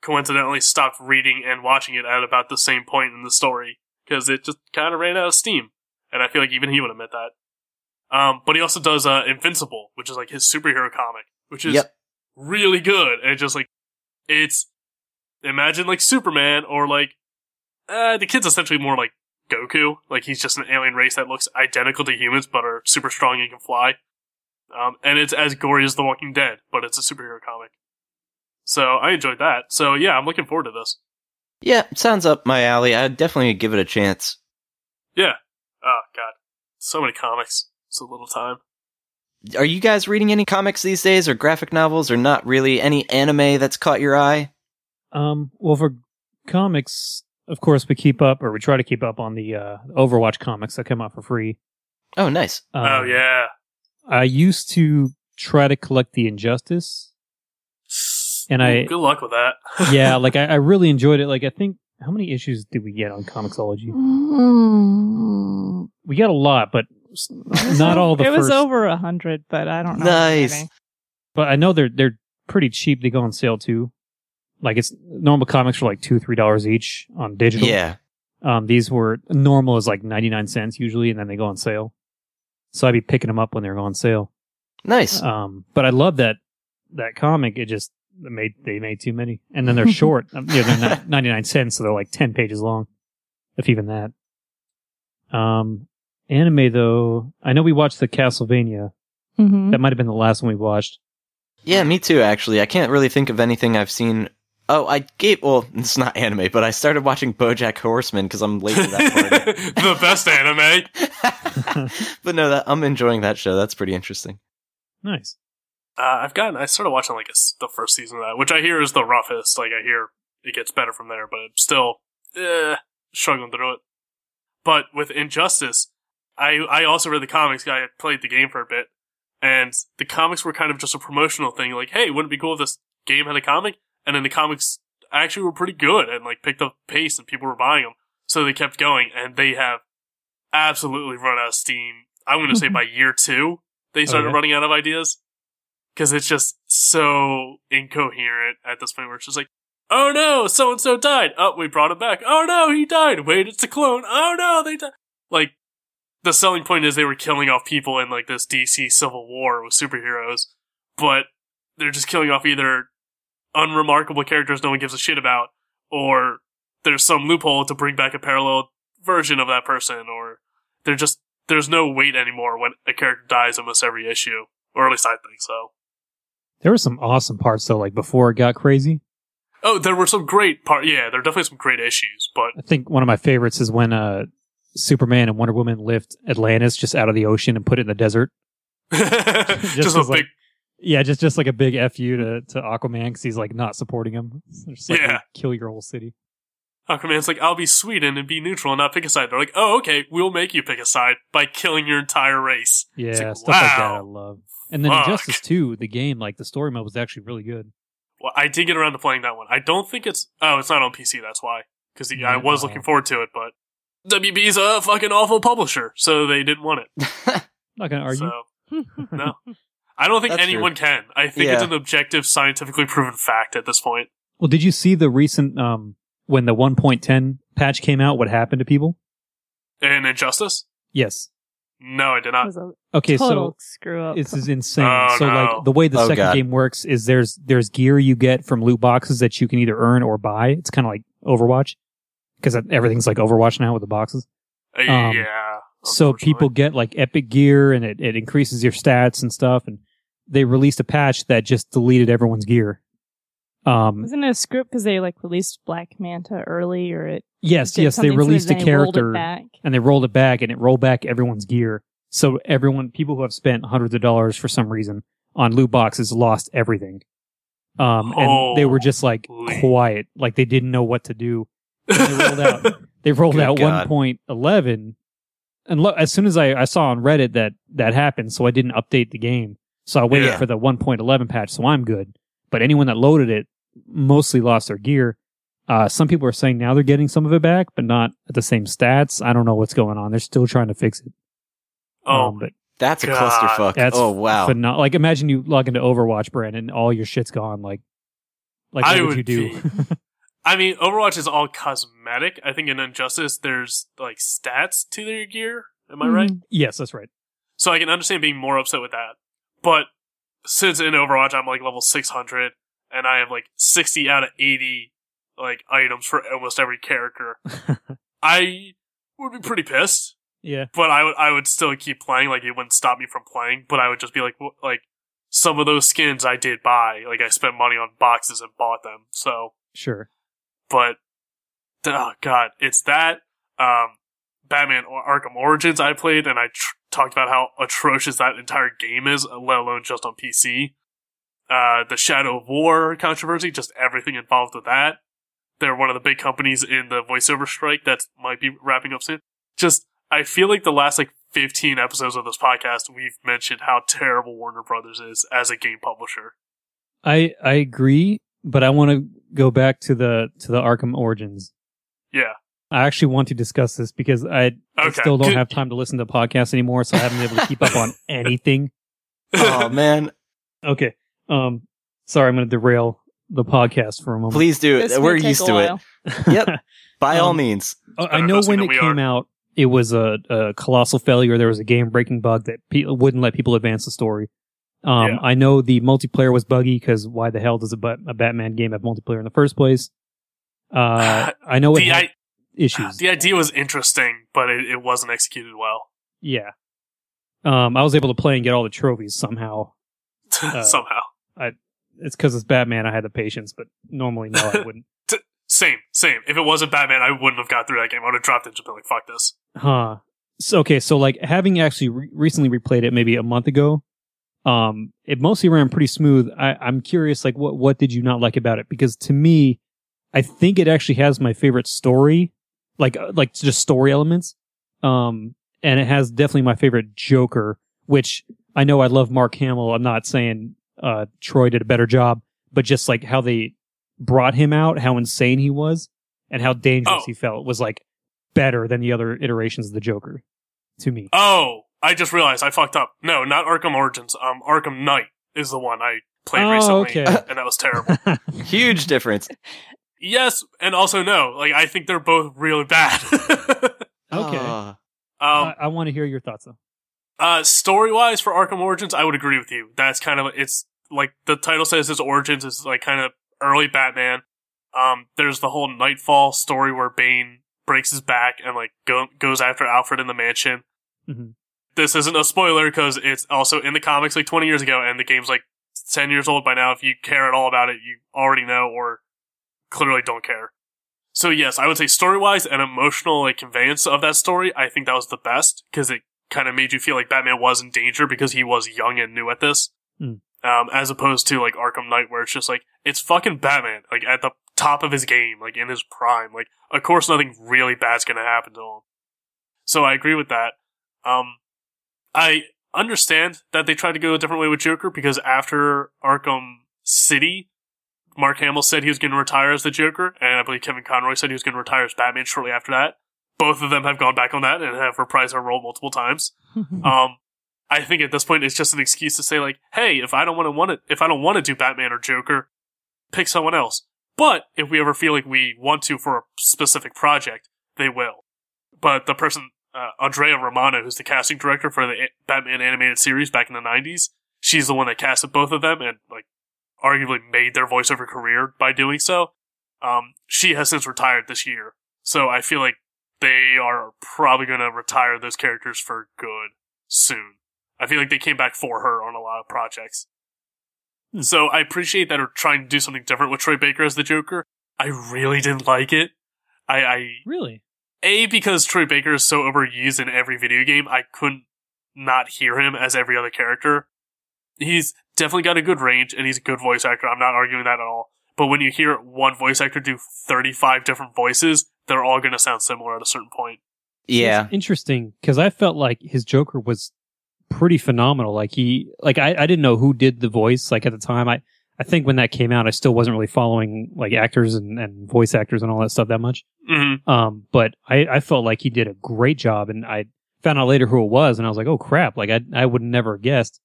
coincidentally stopped reading and watching it at about the same point in the story because it just kind of ran out of steam and I feel like even he would admit that. Um, but he also does uh, Invincible, which is like his superhero comic, which is Yep. really good. And just like it's imagine like Superman or like uh, the kid's essentially more like Goku. Like he's just an alien race that looks identical to humans but are super strong and can fly. Um, and it's as gory as The Walking Dead, but it's a superhero comic. So I enjoyed that. So yeah, I'm looking forward to this. yeah, sounds up my alley. I'd definitely give it a chance. Yeah. Oh god, so many comics, so little time. Are you guys reading any comics these days, or graphic novels, or not really? Any anime that's caught your eye? Um, well, for comics, of course, we keep up, or we try to keep up on the uh, Overwatch comics that come out for free. Oh, nice. Um, oh yeah. I used to try to collect the Injustice. And Ooh, I- good luck with that. Yeah, like I, I really enjoyed it. Like I think how many issues did we get on Comixology? Mm. We got a lot, but not all the it was first. over a hundred, but I don't know. Nice. But I know they're they're pretty cheap. They go on sale too. Like it's normal comics are like two three dollars each on digital. Yeah. Um, these were normal is like ninety nine cents usually, and then they go on sale. So I'd be picking them up when they're on sale. Nice. Um, but I love that that comic. It just they made they made too many, and then they're short. Um, yeah, they're not ninety nine cents, so they're like ten pages long, if even that. Um, anime though, I know we watched the Castlevania. Mhm. That might have been the last one we watched. Yeah, me too, actually. I can't really think of anything I've seen. Oh, I gave, well, it's not anime, but I started watching Bojack Horseman because I'm late to that part. the best anime. but no, that, I'm enjoying that show. That's pretty interesting. Nice. Uh, I've gotten. I started watching like a the first season of that, which I hear is the roughest. Like I hear it gets better from there, but I'm still eh, struggling through it. But with Injustice, I I also read the comics. I played the game for a bit, and the comics were kind of just a promotional thing. Like, hey, wouldn't it be cool if this game had a comic? And then the comics actually were pretty good and like picked up pace, and people were buying them. So they kept going, and they have absolutely run out of steam. I'm going to say by year two, they started yeah? running out of ideas because it's just so incoherent at this point where it's just like, oh no, so and so died. Oh, we brought him back. Oh no, he died. Wait, it's a clone. Oh no, they died. Like, the selling point is they were killing off people in like this DC Civil War with superheroes, but they're just killing off either unremarkable characters no one gives a shit about, or there's some loophole to bring back a parallel version of that person, or they're just there's no weight anymore when a character dies almost every issue, or at least I think so. There were some awesome parts though, like before it got crazy. Oh, there were some great part. Yeah, there are definitely some great issues, but I think one of my favorites is when uh Superman and Wonder Woman lift Atlantis just out of the ocean and put it in the desert. just, as, a like, big Yeah, just just like a big fu to to Aquaman because he's like not supporting him. Just like, Yeah. kill your whole city. Aquaman's like, I'll be Sweden and be neutral and not pick a side. They're like, oh, okay, we'll make you pick a side by killing your entire race. Yeah, like, stuff like that I love. And then Fuck. Injustice 2, the game, like the story mode was actually really good. Well, I did get around to playing that one. I don't think it's. Oh, it's not on PC. That's why. Because I was No. looking forward to it, but WB's a fucking awful publisher, so they didn't want it. Not gonna argue. So no, I don't think That's anyone can. I think it's an objective, scientifically proven fact at this point. Well, did you see the recent um when the 1.10 patch came out? What happened to people? And Injustice? Yes. No, I did not. was a Okay, total so screw up. this is insane. Oh, so no. like the way the Oh, second God. game works is there's there's gear you get from loot boxes that you can either earn or buy. It's kind of like Overwatch because everything's like Overwatch now with the boxes. Uh, Um, yeah. So unfortunately. people get like epic gear and it, it increases your stats and stuff. And they released a patch that just deleted everyone's gear. Um, Wasn't it a script because they like released Black Manta early, or it? yes, yes, they something to it, released a then they rolled it character and they rolled it back and it rolled back everyone's gear. So everyone, people who have spent hundreds of dollars for some reason on loot boxes lost everything. Um, and they were just like Holy. quiet, like they didn't know what to do. They rolled out, they rolled Good out God. 1.11 and look, as soon as I, I saw on Reddit that that happened, so I didn't update the game. So I waited Yeah. for the 1.11 patch, so I'm good. But anyone that loaded it mostly lost their gear. Uh, some people are saying now they're getting some of it back, but not at the same stats. I don't know what's going on. They're still trying to fix it. oh, Um, but That's a God. clusterfuck. that's oh wow. pheno- like imagine you log into Overwatch, Brandon, and all your shit's gone. Like, like what I would, would you do? I mean, Overwatch is all cosmetic. I think in Injustice, there's like stats to their gear. Am I right? yes, that's right. So I can understand being more upset with that. But since in Overwatch I'm like level 600 and I have like 60 out of 80 like items for almost every character, I would be pretty pissed. Yeah, But I would I would still keep playing. Like it wouldn't stop me from playing. But I would just be like like some of those skins I did buy. Like I spent money on boxes and bought them. So sure. but oh god, it's that um, Batman or Arkham Origins I played, and I tr- talked about how atrocious that entire game is, let alone just on PC. Uh, the Shadow of War controversy, just everything involved with that. They're one of the big companies in the voiceover strike that might be wrapping up soon. Just, I feel like the last like 15 episodes of this podcast, we've mentioned how terrible Warner Brothers is as a game publisher. I I agree, but I want to go back to the to the Arkham Origins. Yeah. I actually want to discuss this because I, I still don't have time to listen to podcasts anymore, so I haven't been able to keep up on anything. oh man. Okay. Um, sorry, I'm going to derail the podcast for a moment. Please do it. We're used a to it. Yep. By all Um, means. Uh, I know when it we came out, it was a, a colossal failure. There was a game breaking bug that pe- wouldn't let people advance the story. Um, Yeah. I know the multiplayer was buggy because why the hell does a, Bat- a Batman game have multiplayer in the first place? Uh, I know it the, had I- issues. the idea was interesting, but it, it wasn't executed well. Yeah. Um, I was able to play and get all the trophies somehow. Uh, Somehow. It's because it's Batman. I had the patience, but normally no, I wouldn't. Same, same. If it wasn't Batman, I wouldn't have got through that game. I would have dropped it and just been like, fuck this. Huh. So, okay, so like having actually re- recently replayed it maybe a month ago, um, it mostly ran pretty smooth. I, I'm curious, like, what what did you not like about it? Because to me, I think it actually has my favorite story, like uh, like just story elements. Um, and it has definitely my favorite Joker, which I know I love Mark Hamill. I'm not saying uh Troy did a better job, but just like how they brought him out, how insane he was, and how dangerous Oh. he felt was like better than the other iterations of the Joker to me. Oh, I just realized I fucked up. No, not Arkham Origins. Um, Arkham Knight is the one I played Oh, recently, okay. and that was terrible. Huge difference. yes, and also no. Like I think they're both really bad. Okay. Ah. um, I, I want to hear your thoughts though. Uh, story wise for Arkham Origins, I would agree with you. That's kind of it's like the title says his origins is like kind of early Batman. Um, there's the whole Knightfall story where Bane breaks his back and like go, goes after Alfred in the mansion. Mhm. This isn't a spoiler because it's also in the comics like 20 years ago and the game's like 10 years old by now. If you care at all about it, you already know or clearly don't care. So yes, I would say story wise and emotional like conveyance of that story, I think that was the best because it kind of made you feel like Batman was in danger because he was young and new at this. Hmm. Um, as opposed to like Arkham Knight where it's just like, it's fucking Batman, like at the top of his game, like in his prime. Like, of course nothing really bad's gonna happen to him. So I agree with that. Um, I understand that they tried to go a different way with Joker because after Arkham City, Mark Hamill said he was going to retire as the Joker, and I believe Kevin Conroy said he was going to retire as Batman shortly after that. Both of them have gone back on that and have reprised their role multiple times. Um, I think at this point it's just an excuse to say like, hey, if I don't want to want it, if I don't want to do Batman or Joker, pick someone else. But if we ever feel like we want to for a specific project, they will. But the person, uh, Andrea Romano, who's the casting director for the Batman animated series back in the '90s, she's the one that casted both of them and like arguably made their voiceover career by doing so. Um, she has since retired this year, so I feel like they are probably going to retire those characters for good soon. I feel like they came back for her on a lot of projects. Hmm. So I appreciate that they're trying to do something different with Troy Baker as the Joker. I really didn't like it. I, I Really? a because Troy Baker is so overused in every video game, I couldn't not hear him as every other character. He's definitely got a good range and he's a good voice actor. I'm not arguing that at all. But when you hear one voice actor do 35 different voices, they're all going to sound similar at a certain point. Yeah. It's interesting because I felt like his Joker was pretty phenomenal. Like he, like I, I didn't know who did the voice. Like at the time, I, I think when that came out, I still wasn't really following like actors and, and voice actors and all that stuff that much. hmm Um, but I, I felt like he did a great job, and I found out later who it was, and I was like, oh crap! Like I, I would never have guessed.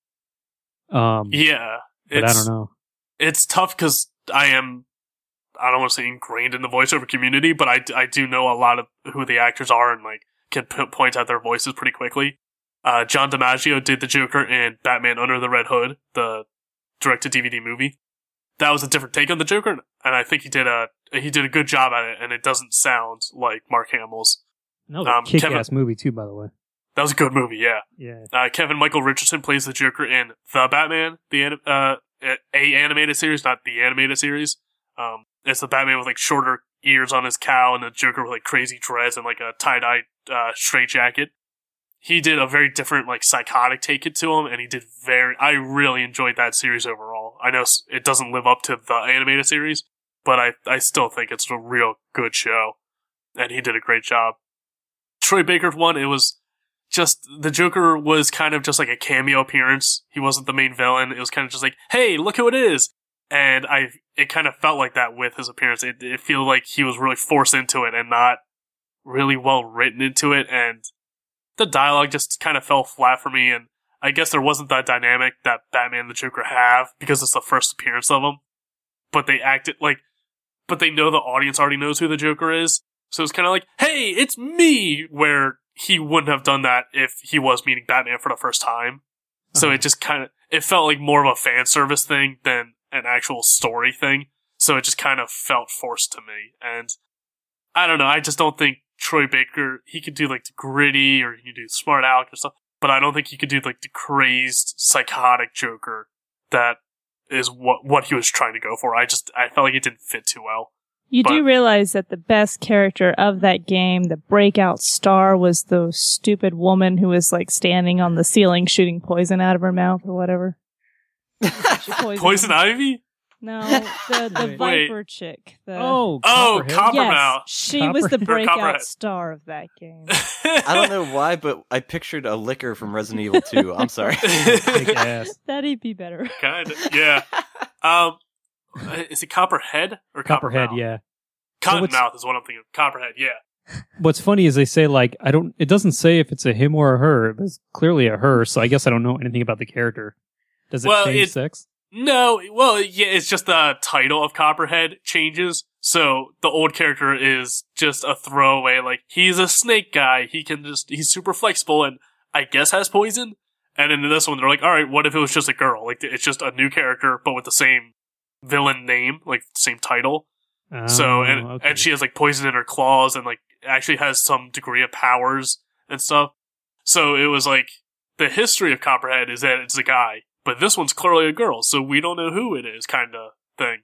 Um, Yeah. but I don't know. it's tough because I am, I don't want to say ingrained in the voiceover community, but I, I do know a lot of who the actors are and like can p- point out their voices pretty quickly. Uh, John DiMaggio did the Joker in Batman Under the Red Hood, the direct to DVD movie. That was a different take on the Joker, and I think he did a he did a good job at it, and it doesn't sound like Mark Hamill's. That was um, a kick Kevin- ass movie too, by the way. That was a good movie, yeah. Yeah. Uh, Kevin Michael Richardson plays the Joker in the Batman, the anim- uh, a animated series, not the animated series. Um, it's the Batman with like shorter ears on his cow, and the Joker with like crazy dreads and like a tie dye uh, straight jacket. He did a very different, like psychotic take it to him, and he did very. I really enjoyed that series overall. I know it doesn't live up to the animated series, but I I still think it's a real good show, and he did a great job. Troy Baker's one, it was just the Joker was kind of just like a cameo appearance. He wasn't the main villain. It was kind of just like, hey, look who it is. And I, it kind of felt like that with his appearance. It, it felt like he was really forced into it and not really well written into it. And the dialogue just kind of fell flat for me. And I guess there wasn't that dynamic that Batman and the Joker have because it's the first appearance of them. But they acted like, but they know the audience already knows who the Joker is. So it's kind of like, hey, it's me, where he wouldn't have done that if he was meeting Batman for the first time. So Uh-huh. it just kind of, it felt like more of a fan service thing than an actual story thing. So it just kind of felt forced to me. And I don't know, I just don't think Troy Baker, he could do like the gritty or he could do smart aleck or stuff, but I don't think he could do like the crazed, psychotic Joker that is what, what he was trying to go for. I just, I felt like it didn't fit too well. You do realize that the best character of that game, the breakout star, was the stupid woman who was like standing on the ceiling shooting poison out of her mouth or whatever. She poisoned Poison. Ivy? No, the the Wait. Viper chick. The, Oh, Oh, Copperhead? Copper- yes, Coppermouth. she was the breakout star of that game. I don't know why, but I pictured a Licker from Resident Evil 2. I'm sorry. Big ass. That'd be better. kind of, yeah. Um, uh, is it Copperhead or Copperhead, Coppermouth? yeah. Cottonmouth what's- is what I'm thinking. Copperhead, yeah. what's funny is they say like I don't. It doesn't say if it's a him or a her. It's clearly a her. So I guess I don't know anything about the character. Does it Well, change it- sex? No, well, yeah, it's just the title of Copperhead changes. So the old character is just a throwaway. Like he's a snake guy. He can just he's super flexible and I guess has poison. And in this one, they're like, all right, what if it was just a girl? Like it's just a new character, but with the same villain name, like same title. So Oh, and okay. and she has like poison in her claws and like actually has some degree of powers and stuff. So it was like the history of Copperhead is that it's a guy, but this one's clearly a girl, so we don't know who it is, kind of thing.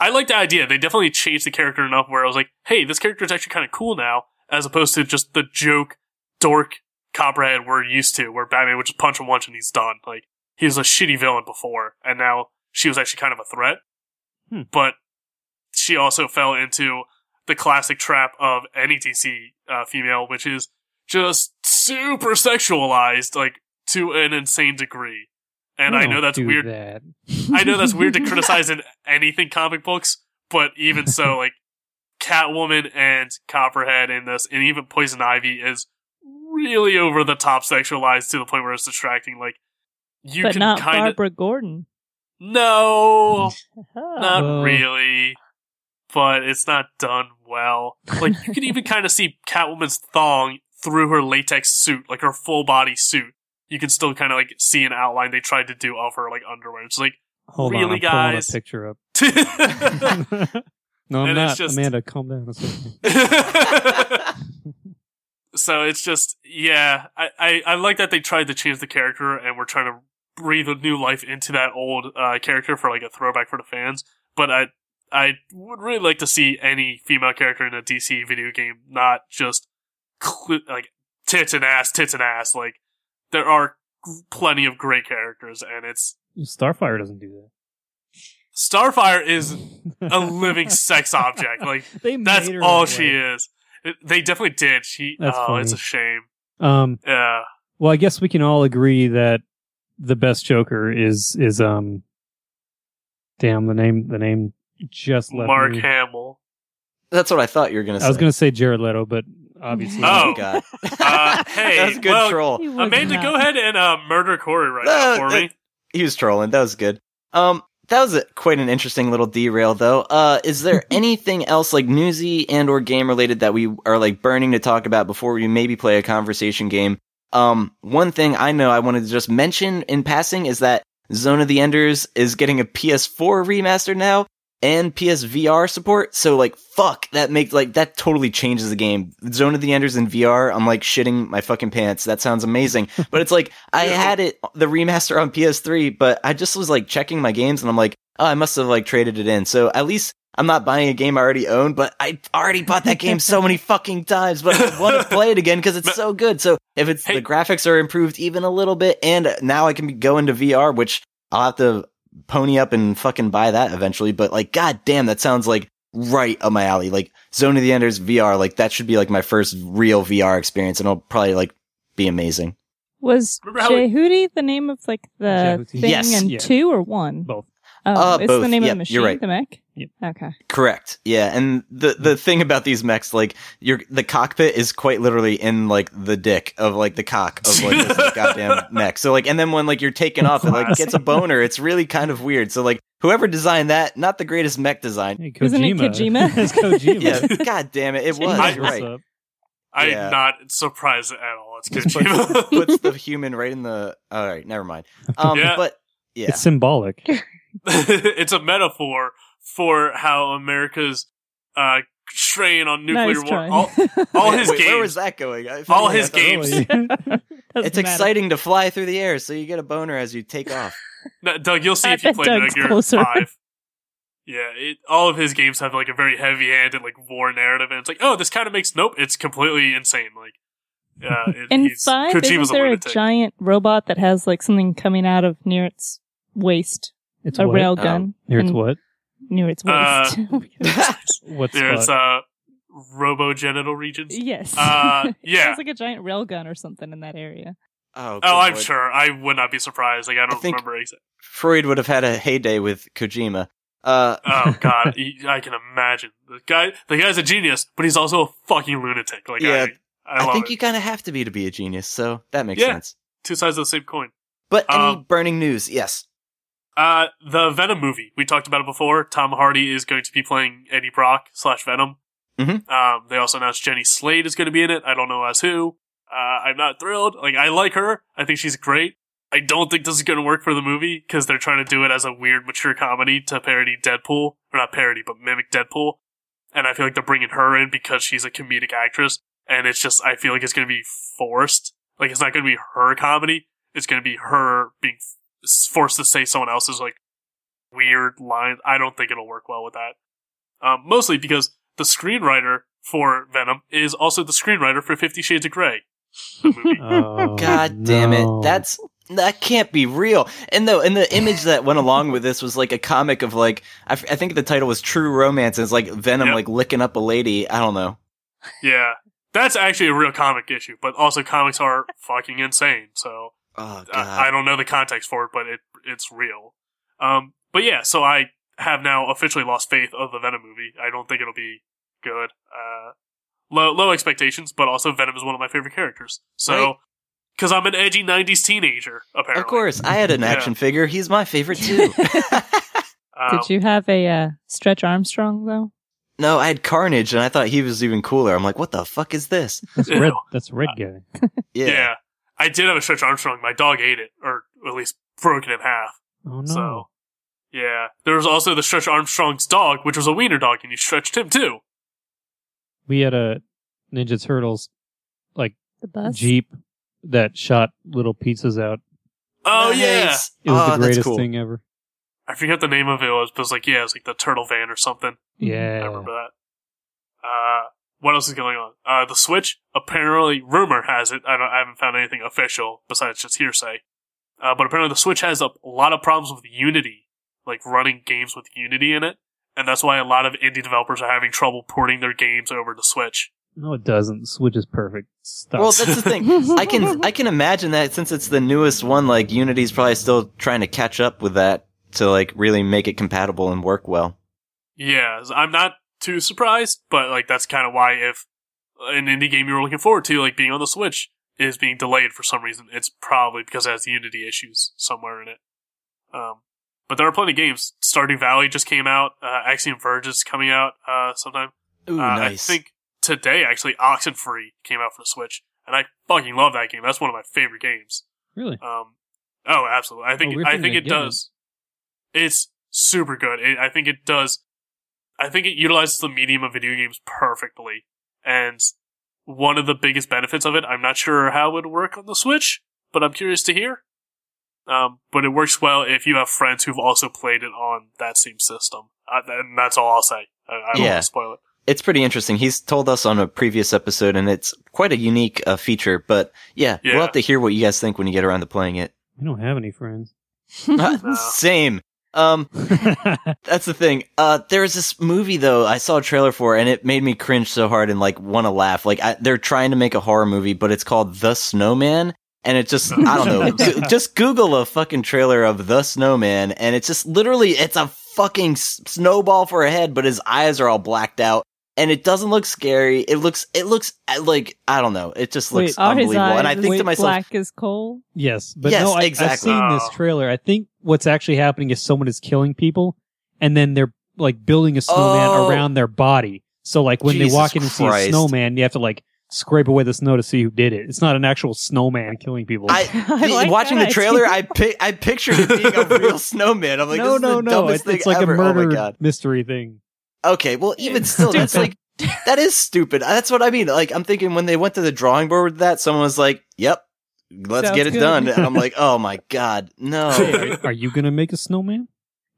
I like the idea. They definitely changed the character enough where I was like, hey, this character is actually kind of cool now, as opposed to just the joke dork Copperhead we're used to, where Batman would just punch him once and he's done. Like he was a shitty villain before, and now she was actually kind of a threat. Hmm. But she also fell into the classic trap of any DC uh, female, which is just super sexualized, like to an insane degree. And I know that's weird. That. I know that's weird to criticize in anything comic books, but even so, like Catwoman and Copperhead in this, and even Poison Ivy is really over the top sexualized to the point where it's distracting. Like you but can not kind of Barbara Gordon. no, not really, but it's not done well. Like you can even kind of see Catwoman's thong through her latex suit, like her full body suit. You can still kind of like see an outline they tried to do of her like underwear. It's like Hold on, Really, I'm pulling guys? a picture up. no, I'm And not. just- Amanda, calm down. It's okay. it's just yeah, I, I I like that they tried to change the character and we're trying to breathe a new life into that old uh, character for like a throwback for the fans. But I I would really like to see any female character in a DC video game, not just cl- like tits and ass, tits and ass. Like there are plenty of great characters, and it's Starfire doesn't do that. Starfire is a living sex object. Like They made that's all that she way. is. It, they definitely did. She. That's oh, it's a shame. Um. Yeah. Well, I guess we can all agree that the best Joker is is um. Damn the name. The name just left Mark me. Hamill. That's what I thought you were gonna say. I was gonna say Jared Leto, but obviously. Oh. Oh god. Uh, hey, that was a good well, troll. He was Amanda, not. go ahead and uh, murder Corey right Uh, now for uh, me. He was trolling. That was good. Um, that was a, quite an interesting little derail, though. Uh, is there anything else like newsy and or game related that we are like burning to talk about before we maybe play a conversation game? Um, one thing I know I wanted to just mention in passing is that Zone of the Enders is getting a PS4 remaster now and PSVR support. So like, fuck, that makes like that totally changes the game. Zone of the Enders in VR, I'm like shitting my fucking pants. That sounds amazing. But it's like I had it the remaster on PS3, but I just was like checking my games and I'm like, oh, I must have like traded it in. So at least I'm not buying a game I already own, but I already bought that game so many fucking times, but I want to play it again because it's so good. So if it's Hey. the graphics are improved even a little bit, and now I can go into VR, which I'll have to pony up and fucking buy that eventually. But like, god damn, that sounds like right up my alley. Like Zone of the Enders VR, like that should be like my first real VR experience, and it'll probably like be amazing. Was Remember how it- Jehuty the name of like the Jehuty. thing Yes. in Yeah. two or one? Both. Oh, Uh, it's both. the name Yep, of the machine, you're right. the mech. Yep. Okay. Correct. Yeah, and the the thing about these mechs, like your the cockpit is quite literally in like the dick of like the cock of like this goddamn mech. So like, and then when like you're taken off, it like gets a boner. It's really kind of weird. So like, whoever designed that, not the greatest mech design. Hey, Isn't it Kojima? it's Kojima. Yeah, god damn it, it was. I- You're right. I'm yeah. not surprised at all. It's Puts, Kojima. puts the human right in the. All right, never mind. Um, Yeah. but yeah, It's symbolic. it's a metaphor for how America's uh, strain on nuclear nice war. try. All, all his Wait, Where was that going? All his games. Really? It's matter. exciting to fly through the air, so you get a boner as you take off. No, Doug, you'll see I if you bet play Metal Doug's Gear. Five. Yeah, it, all of his games have like a very heavy-handed like war narrative, and it's like, oh, this kind of makes nope. It's completely insane. Like, yeah, it, In he's, five, Kojima's isn't there a lunatic. giant robot that has like something coming out of near its waist? It's a what? rail gun. Here it's And- what? Near its Uh, waist. What's There's spot? uh, robogenital regions. yes. Uh, yeah. It's like a giant rail gun or something in that area. Oh, Oh, I'm lord. sure. I would not be surprised. Like, I don't think- remember exactly. Freud would have had a heyday with Kojima. Uh, Oh god, he, I can imagine the guy. The guy's a genius, but he's also a fucking lunatic. Like Yeah, I, I, I, love think it. you kind of have to be to be a genius, so that makes Yeah. sense. Two sides of the same coin. But any Um, burning news? Yes. Uh, the Venom movie. We talked about it before. Tom Hardy is going to be playing Eddie Brock slash Venom. Mhm. Um, they also announced Jenny Slate is going to be in it. I don't know as who. Uh, I'm not thrilled. Like, I like her. I think she's great. I don't think this is going to work for the movie because they're trying to do it as a weird, mature comedy to parody Deadpool. Or not parody, but mimic Deadpool. And I feel like they're bringing her in because she's a comedic actress. And it's just, I feel like it's going to be forced. Like, it's not going to be her comedy. It's going to be her being forced to say someone else's, like, weird lines. I don't think it'll work well with that. Um, mostly because the screenwriter for Venom is also the screenwriter for Fifty Shades of Grey. The movie. Oh, God damn no. it. That's that can't be real. And the and the image that went along with this was like a comic of like I, f- I think the title was True Romance. And it's like Venom Yep. like licking up a lady. I don't know. yeah. That's actually a real comic issue, but also comics are fucking insane, so Oh. I, I don't know the context for it, but it it's real. Um, but yeah, so I have now officially lost faith of the Venom movie. I don't think it'll be good. Uh, low low expectations, but also Venom is one of my favorite characters. So, Right. because I'm an edgy '90s teenager, apparently. of course, I had an Yeah. action figure. He's my favorite too. Um, Did you have a uh, Stretch Armstrong though? no, I had Carnage, and I thought he was even cooler. I'm like, what the fuck is this? That's Ew. red. That's red guy. Yeah. yeah. I did have a Stretch Armstrong. My dog ate it, or at least broke it in half. Oh no. So, yeah. There was also the Stretch Armstrong's dog, which was a wiener dog, and you stretched him too. we had a Ninja Turtles like The bus. Jeep that shot little pizzas out. Oh yeah. It was oh, the greatest cool. thing ever. I forget the name of it was, but it was like yeah, it was like the turtle van or something. Yeah. I remember that. Uh, what else is going on? Uh, the Switch. Apparently, rumor has it. I don't. I haven't found anything official besides just hearsay. Uh, but apparently, the Switch has a lot of problems with Unity, like running games with Unity in it, and that's why a lot of indie developers are having trouble porting their games over to Switch. No, it doesn't. Switch is perfect. Stop. Well, that's the thing. I can I can imagine that since it's the newest one, like Unity's probably still trying to catch up with that to like really make it compatible and work well. Yeah, I'm not too surprised, but like that's kind of why if an indie game you were looking forward to, like being on the Switch, is being delayed for some reason, it's probably because it has Unity issues somewhere in it. Um, but there are plenty of games. Stardew Valley just came out. Uh, Axiom Verge is coming out uh, sometime. Ooh, Uh, nice. I think today actually Oxenfree came out for the Switch, and I fucking love that game. That's one of my favorite games. really. Um, oh, absolutely. I think Oh, I think it does. It's super good. It, I think it does. I think it utilizes the medium of video games perfectly, and one of the biggest benefits of it. I'm not sure how it would work on the Switch, but I'm curious to hear. Um, but it works well if you have friends who've also played it on that same system, uh, and that's all I'll say. I, I don't Yeah. want to spoil it. it's pretty interesting. He's told us on a previous episode, and it's quite a unique uh, feature. But yeah, Yeah. we'll have to hear what you guys think when you get around to playing it. We don't have any friends. Same. Um, that's the thing. Uh, there was this movie though I saw a trailer for, and it made me cringe so hard and like want to laugh. Like I, they're trying to make a horror movie, but it's called The Snowman, and it just I don't know. Go- just Google a fucking trailer of The Snowman, and it's just literally it's a fucking s- snowball for a head, but his eyes are all blacked out. And it doesn't look scary. It looks, it looks uh, like I don't know. It just looks Wait, Are his unbelievable. eyes and I think as to myself, black as coal? yes, but Yes, no, I, I've seen this Oh. trailer. I think what's actually happening is someone is killing people, and then they're like building a snowman Oh. around their body. So like when Jesus they walk in and see a snowman, you have to like scrape away the snow to see who did it. It's not an actual snowman killing people. I, I like watching that the trailer. I pi- I pictured it being a real snowman. I'm like, no, this no, is the no. dumbest It's, thing it's like ever. Oh a murder Oh god. mystery thing. Okay, well, even still, that's like that is stupid. That's what I mean. Like, I'm thinking when they went to the drawing board with that, someone was like, "Yep, let's Sounds get it good. done." And I'm like, "Oh my god, no." Hey, are you gonna make a snowman?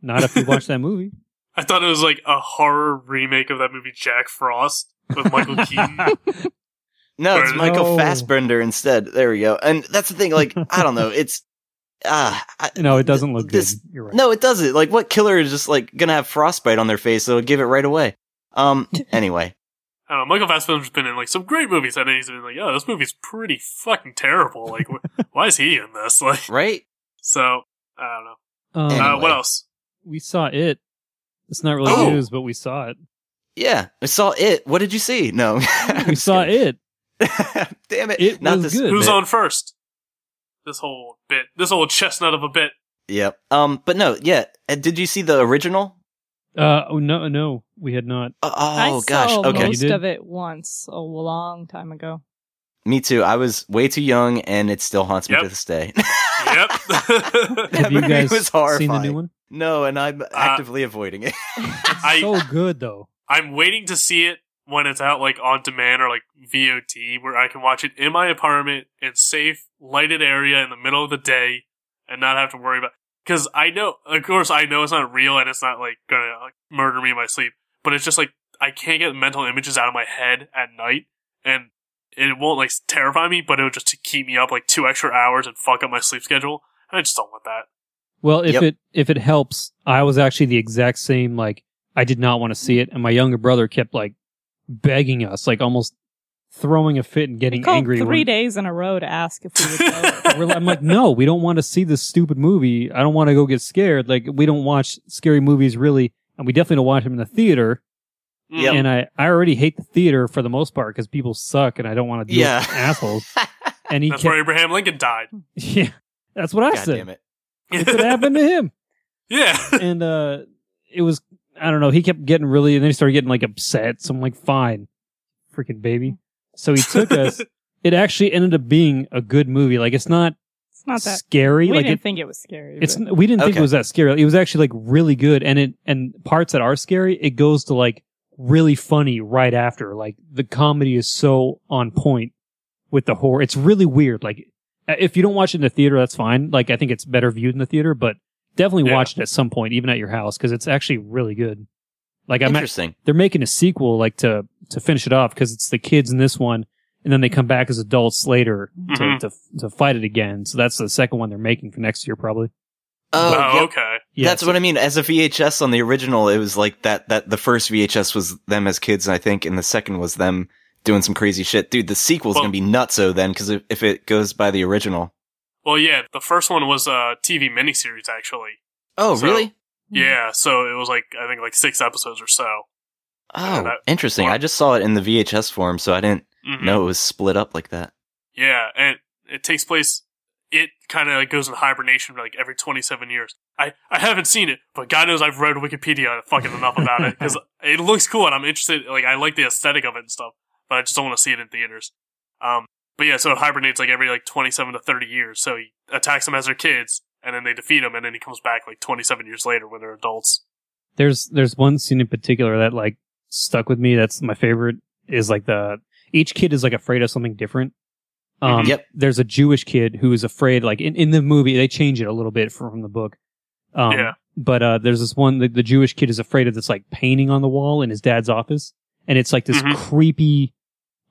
Not if you watch that movie. I thought it was like a horror remake of that movie Jack Frost with Michael Keaton. No, it's No. Michael Fassbender instead. There we go. And that's the thing. Like, I don't know. It's ah, I- No, it doesn't look This- good. You're right. No, it doesn't. Like, what killer is just like gonna have frostbite on their face? So it'll give it right away. Um. Anyway, I don't know. Michael Fassbender's been in like some great movies, and he's been like, "Oh, this movie's pretty fucking terrible. Like, wh- why is he in this?" Like, right? so I don't know. Um, Uh, what else? we saw it It's not really Oh. news, but we saw it. Yeah, I saw it. What did you see? No, We saw it. it. Damn it! It Not was this good. Who's bit. on first? This whole bit, this old chestnut of a bit. Yep. Um, but no, yeah. Uh, Did you see the original? Uh, oh no, no, we had not. Oh, I oh gosh. saw Okay. most You did? of it once a long time ago. Me too. I was way too young, and it still haunts me to this day. Yep. Have you It guys was seen the new one? no, and I'm uh, actively avoiding it. I- so good though. I'm waiting to see it when it's out like on demand or like VOD where I can watch it in my apartment in safe lighted area in the middle of the day and not have to worry about because I know of course I know it's not real and it's not like gonna like, murder me in my sleep but it's just like I can't get mental images out of my head at night and it won't like terrify me but it would just to keep me up like two extra hours and fuck up my sleep schedule and I just don't want that Well, if Yep. it if it helps, I was actually the exact same. Like, I did not want to see it, and my younger brother kept like begging us, like almost throwing a fit and getting angry. three when- days in a row to ask if we would go. I'm like, no, we don't want to see this stupid movie. I don't want to go get scared. Like, we don't watch scary movies really, and we definitely don't watch them in the theater. Mm. Yep. And I, I already hate the theater for the most part because people suck, and I don't want to deal Yeah. with assholes. And he that's kept, where Abraham Lincoln died yeah, that's what I God said. damn it. It could happen to him. yeah and uh it was I don't know, he kept getting really and then he started getting like upset. So I'm like, fine. Freaking baby. So he took us. It actually ended up being a good movie. Like it's not, It's not that. scary. We like didn't it, think it was scary. it's but- we didn't think it was that scary. It was actually like really good. And it and parts that are scary, it goes to like really funny right after. Like the comedy is so on point with the horror. It's really weird. Like if you don't watch it in the theater, that's fine. Like I think it's better viewed in the theater, but definitely Yeah. watch it at some point, even at your house, because it's actually really good. Like I'm, at, Interesting. they're making a sequel, like to to finish it off, because it's the kids in this one, and then they come back as adults later to, Mhm. to to fight it again. So that's the second one they're making for next year, probably. Oh, oh yep. okay Yeah, That's what I mean. As a VHS on the original, it was like that. That the first VHS was them as kids, and I think, and the second was them doing some crazy shit. Dude, the sequel's Well- gonna be nutso then, because if, if it goes by the original. Well, yeah, the first one was a TV miniseries, actually. Oh, So- really? Yeah, so it was like I think like six episodes or so. Oh, that- interesting. I just saw it in the VHS form, so I didn't Mhm. know it was split up like that. Yeah, and it takes place. It kind of like goes in hibernation for like every twenty seven years. I I haven't seen it, but God knows I've read Wikipedia fucking enough about it because it looks cool and I'm interested. Like I like the aesthetic of it and stuff, but I just don't want to see it in theaters. Um, but yeah, so it hibernates like every like twenty seven to thirty years. So he attacks them as their kids, and then they defeat him, and then he comes back like twenty seven years later when they're adults. There's there's one scene in particular that like stuck with me. That's my favorite. Is like the each kid is like afraid of something different. Um, Mhm. Yep. There's a Jewish kid who is afraid. Like in, in the movie, they change it a little bit from, from the book. Um, Yeah. But uh, there's this one. The, the Jewish kid is afraid of this like painting on the wall in his dad's office, and it's like this Mhm. creepy,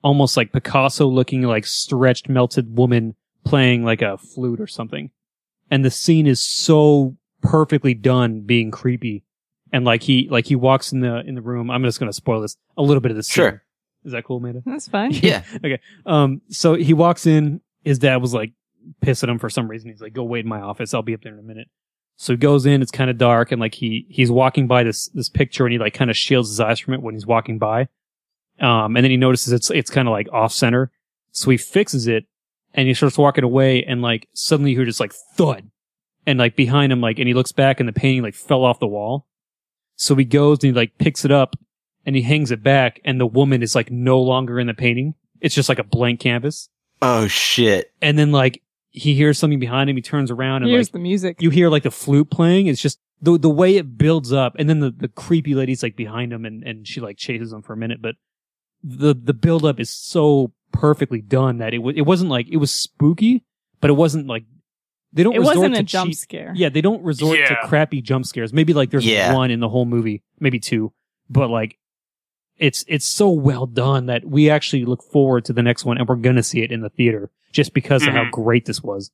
almost like Picasso looking like stretched melted woman playing like a flute or something. And the scene is so perfectly done, being creepy and like he like he walks in the in the room. I'm just gonna spoil this a little bit of the scene. Sure. Is that cool, Meta? That's fine. Yeah. okay. Um. So he walks in. His dad was like pissed at him for some reason. He's like, "Go wait in my office. I'll be up there in a minute." So he goes in. It's kind of dark, and like he he's walking by this this picture, and he like kind of shields his eyes from it when he's walking by. Um. And then he notices it's it's kind of like off center. So he fixes it, and he starts walking away, and like suddenly you hear just like thud, and like behind him, like, and he looks back, and the painting like fell off the wall. So he goes and he like picks it up and he hangs it back and the woman is like no longer in the painting. It's just like a blank canvas. Oh shit. And then like he hears something behind him. He turns around and Here's like the music. you hear like the flute playing. It's just the the way it builds up. And then the, the creepy lady's like behind him and, and she like chases him for a minute. But the, the build up is so perfectly done that it was, it wasn't like, it was spooky, but it wasn't like, they don't it resort wasn't to a jump cheap- scare. yeah, they don't resort Yeah. to crappy jump scares. Maybe like there's Yeah. one in the whole movie, maybe two, but like it's it's so well done that we actually look forward to the next one and we're gonna see it in the theater just because of how Mhm. great this was.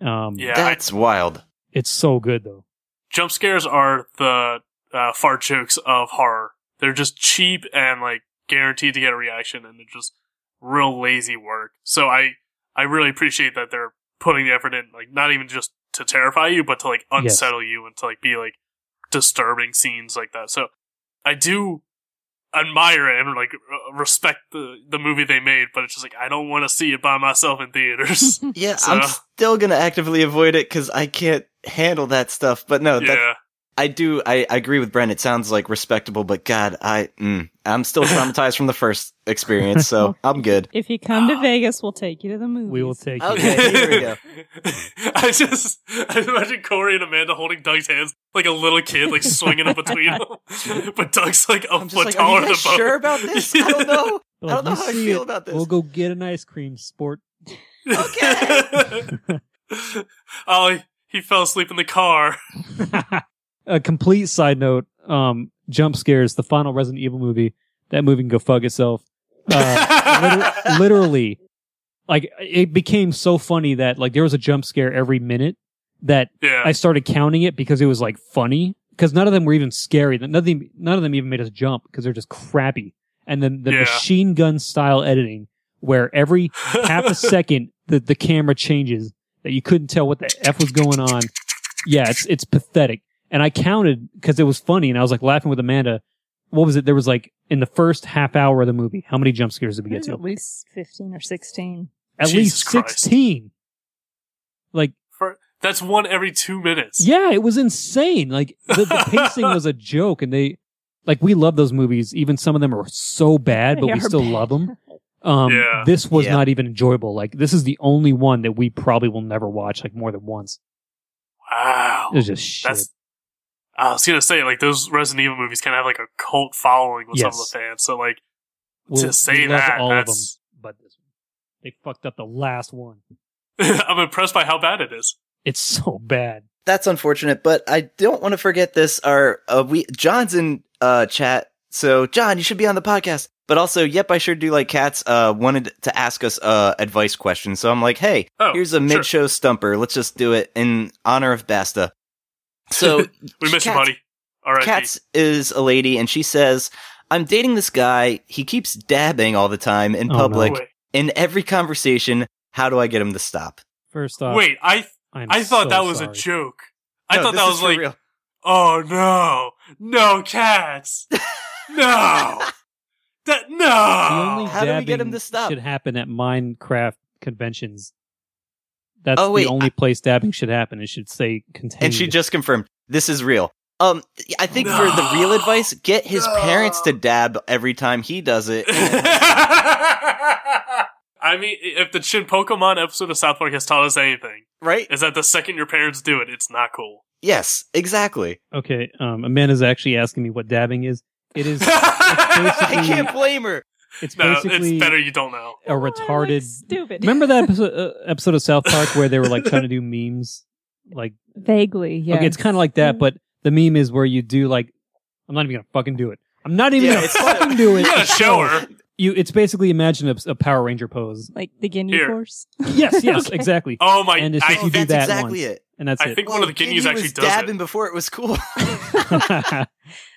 Um, Yeah, I, That's wild. it's so good though. jump scares are the uh, fart jokes of horror. They're just cheap and like guaranteed to get a reaction, and they're just real lazy work. So I I really appreciate that they're putting the effort in, like not even just to terrify you, but to like Yes. unsettle you and to like be like disturbing scenes like that. So I do admire it and like respect the the movie they made, but it's just like I don't want to see it by myself in theaters. Yeah, So- I'm still gonna actively avoid it because I can't handle that stuff. But no, that, yeah. I do. I, I agree with Brent. It sounds like respectable, but God, I mm, I'm still traumatized from the first experience, so I'm good. If you come to Vegas, we'll take you to the movies. We will take you. Okay, here we go. I just I imagine Corey and Amanda holding Doug's hands like a little kid, like swinging in between them. But Doug's like a I'm just foot like, taller are you than guys both. sure about this? I don't know. Like, I don't know you how I feel it, about this. We'll go get an ice cream, sport. Okay. oh, he, he fell asleep in the car. A complete side note um jump scares the final resident evil movie that movie can go fuck itself. Uh, liter- literally like it became so funny that like there was a jump scare every minute that Yeah. i started counting it because it was like funny. Because none of them were even scary. None of them, none of them even made us jump because they're just crappy. And then the Yeah. machine gun style editing where every half a second the, the camera changes that you couldn't tell what the f was going on. Yeah it's it's pathetic and i counted because it was funny and i was like laughing with amanda what was it there was like in the first half hour of the movie how many jump scares did we get to at least 15 or 16. at Jesus least Christ. 16 like For, that's one every two minutes. yeah it was insane like the, the pacing was a joke and they like we love those movies even some of them are so bad but They we still bad. love them um Yeah. this was Yeah. not even enjoyable like this is the only one that we probably will never watch like more than once Wow. it was just shit That's. I was gonna say like those Resident Evil movies kind of have like a cult following with some of the fans. So like We'll- to say that, all of them that's- but this one they fucked up the last one I'm impressed by how bad it is. it's so bad That's unfortunate, but I don't want to forget this. Our uh, we John's in uh chat, so John, you should be on the podcast. But also, yep, I sure do like cats. Uh, wanted to ask us uh advice questions, so I'm like, hey, Oh, here's a mid-show stumper. Let's just do it in honor of Basta. So We miss you, Katz- buddy. All right. Katz is a lady, and she says, "I'm dating this guy. He keeps dabbing all the time in Oh, no. public, Wait, in every conversation. How do I get him to stop?" first off wait. I I'm I thought so that was sorry. a joke. I No, thought that was like, real. oh no, no Katz, no, that no. the only How do we get him to stop? should happen at Minecraft conventions. That's Oh, wait, the only I- place dabbing should happen. It should say contained. And she just confirmed this is real. Um, I think for the real advice, get his No. parents to dab every time he does it. I mean, if the Shin Pokemon episode of South Park has taught us anything, right? is that the second your parents do it, it's not cool. Yes, exactly. okay. Um, Amanda's actually asking me what dabbing is. It is. I basically- can't blame her. It's no, basically it's better you don't know. a Oh, like retarded. stupid. Remember that episode, uh, episode of South Park where they were like trying to do memes? Like, Vaguely, yeah. okay, it's kind of like that, but the meme is where you do like. I'm not even gonna fucking do it. I'm not even Yeah, gonna it's- fucking do it. You gotta show her. You, it's basically imagine a, a Power Ranger pose. like the Ginyu Here. Force. Yes, yes, Okay. exactly. Oh my! And it's I you do think, that's that exactly once. it. And that's I it. think one of the Ginyu Ginyus actually was does dabbing it. before it was cool.